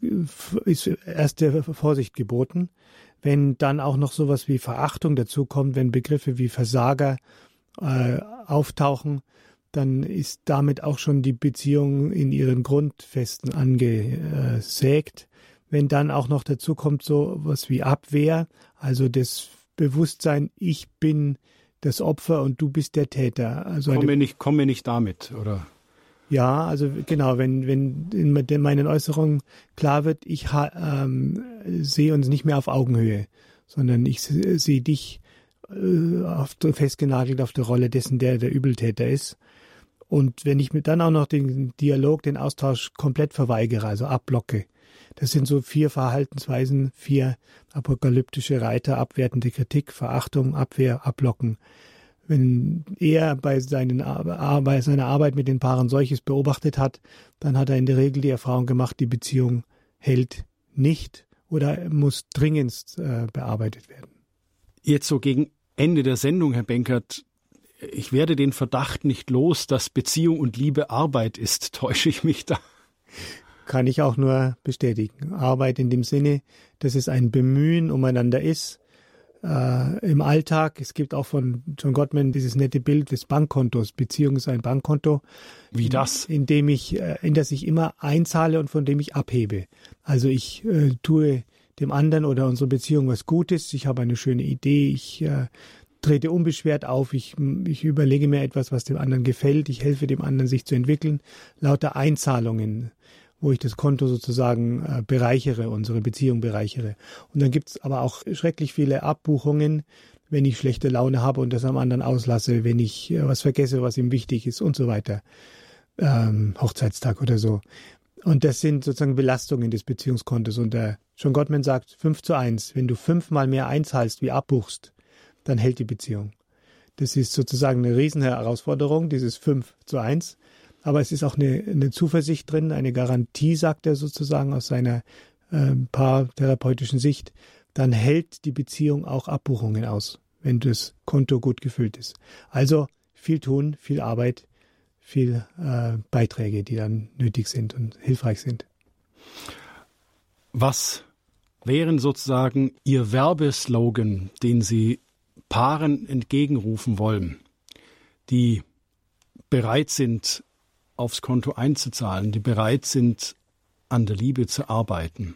ist erste Vorsicht geboten. Wenn dann auch noch sowas wie Verachtung dazu kommt, wenn Begriffe wie Versager äh, auftauchen, dann ist damit auch schon die Beziehung in ihren Grundfesten angesägt. Wenn dann auch noch dazu kommt so was wie Abwehr, also das Bewusstsein, ich bin das Opfer und du bist der Täter. Also komme nicht, komme nicht damit, oder? Ja, also genau, wenn, wenn in meinen Äußerungen klar wird, ich ähm, sehe uns nicht mehr auf Augenhöhe, sondern ich sehe dich äh, auf, festgenagelt auf der Rolle dessen, der der Übeltäter ist. Und wenn ich mir dann auch noch den Dialog, den Austausch komplett verweigere, also abblocke, das sind so vier Verhaltensweisen, vier apokalyptische Reiter, abwertende Kritik, Verachtung, Abwehr, Ablocken. Wenn er bei, seinen, bei seiner Arbeit mit den Paaren solches beobachtet hat, dann hat er in der Regel die Erfahrung gemacht, die Beziehung hält nicht oder muss dringendst äh, bearbeitet werden. Jetzt so gegen Ende der Sendung, Herr Benkert, ich werde den Verdacht nicht los, dass Beziehung und Liebe Arbeit ist. Täusche ich mich da? Kann ich auch nur bestätigen. Arbeit in dem Sinne, dass es ein Bemühen umeinander ist. Äh, Im Alltag, es gibt auch von John Gottman dieses nette Bild des Bankkontos. Beziehung ist ein Bankkonto. Wie das? In, in dem ich, äh, in das ich immer einzahle und von dem ich abhebe. Also ich äh, tue dem anderen oder unserer Beziehung was Gutes. Ich habe eine schöne Idee. Ich äh, trete unbeschwert auf, ich, ich überlege mir etwas, was dem anderen gefällt, ich helfe dem anderen, sich zu entwickeln, lauter Einzahlungen, wo ich das Konto sozusagen äh, bereichere, unsere Beziehung bereichere. Und dann gibt's aber auch schrecklich viele Abbuchungen, wenn ich schlechte Laune habe und das am anderen auslasse, wenn ich äh, was vergesse, was ihm wichtig ist und so weiter. Ähm, Hochzeitstag oder so. Und das sind sozusagen Belastungen des Beziehungskontos. Und der John Gottman sagt, fünf zu eins. Wenn du fünfmal mehr einzahlst, wie abbuchst, dann hält die Beziehung. Das ist sozusagen eine Riesenherausforderung, dieses 5 zu 1. Aber es ist auch eine, eine Zuversicht drin, eine Garantie, sagt er sozusagen aus seiner äh, paartherapeutischen Sicht. Dann hält die Beziehung auch Abbuchungen aus, wenn das Konto gut gefüllt ist. Also viel tun, viel Arbeit, viel äh, Beiträge, die dann nötig sind und hilfreich sind. Was wären sozusagen Ihr Werbeslogan, den Sie Paaren entgegenrufen wollen, die bereit sind, aufs Konto einzuzahlen, die bereit sind, an der Liebe zu arbeiten?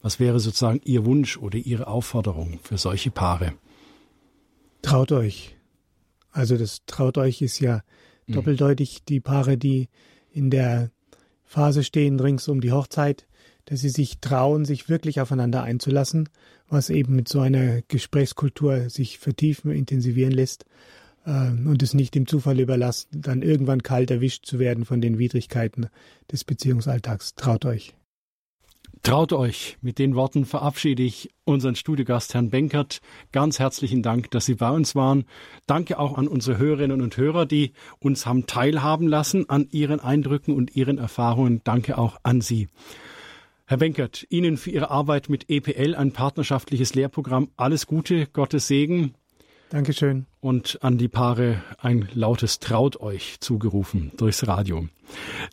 Was wäre sozusagen Ihr Wunsch oder Ihre Aufforderung für solche Paare? Traut euch. Also das traut euch ist ja mhm. doppeldeutig. Die Paare, die in der Phase stehen, rings um die Hochzeit, dass sie sich trauen, sich wirklich aufeinander einzulassen, was eben mit so einer Gesprächskultur sich vertiefen, intensivieren lässt und es nicht dem Zufall überlassen, dann irgendwann kalt erwischt zu werden von den Widrigkeiten des Beziehungsalltags. Traut euch. Traut euch. Mit den Worten verabschiede ich unseren Studiogast Herrn Benkert. Ganz herzlichen Dank, dass Sie bei uns waren. Danke auch an unsere Hörerinnen und Hörer, die uns haben teilhaben lassen an Ihren Eindrücken und Ihren Erfahrungen. Danke auch an Sie. Herr Benkert, Ihnen für Ihre Arbeit mit EPL, ein partnerschaftliches Lehrprogramm, alles Gute, Gottes Segen. Dankeschön. Und an die Paare ein lautes Traut euch zugerufen durchs Radio.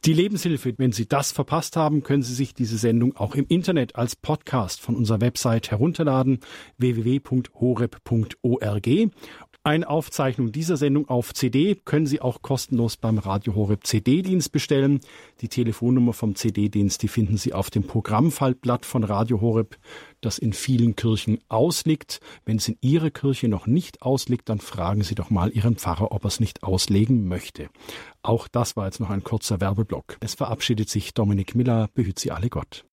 Die Lebenshilfe, wenn Sie das verpasst haben, können Sie sich diese Sendung auch im Internet als Podcast von unserer Website herunterladen www.horeb.org eine Aufzeichnung dieser Sendung auf CD können Sie auch kostenlos beim Radio Horeb CD-Dienst bestellen. Die Telefonnummer vom CD-Dienst, die finden Sie auf dem Programmfaltblatt von Radio Horeb, das in vielen Kirchen ausliegt. Wenn es in Ihrer Kirche noch nicht ausliegt, dann fragen Sie doch mal Ihren Pfarrer, ob er es nicht auslegen möchte. Auch das war jetzt noch ein kurzer Werbeblock. Es verabschiedet sich Dominik Miller. Behüt Sie alle Gott.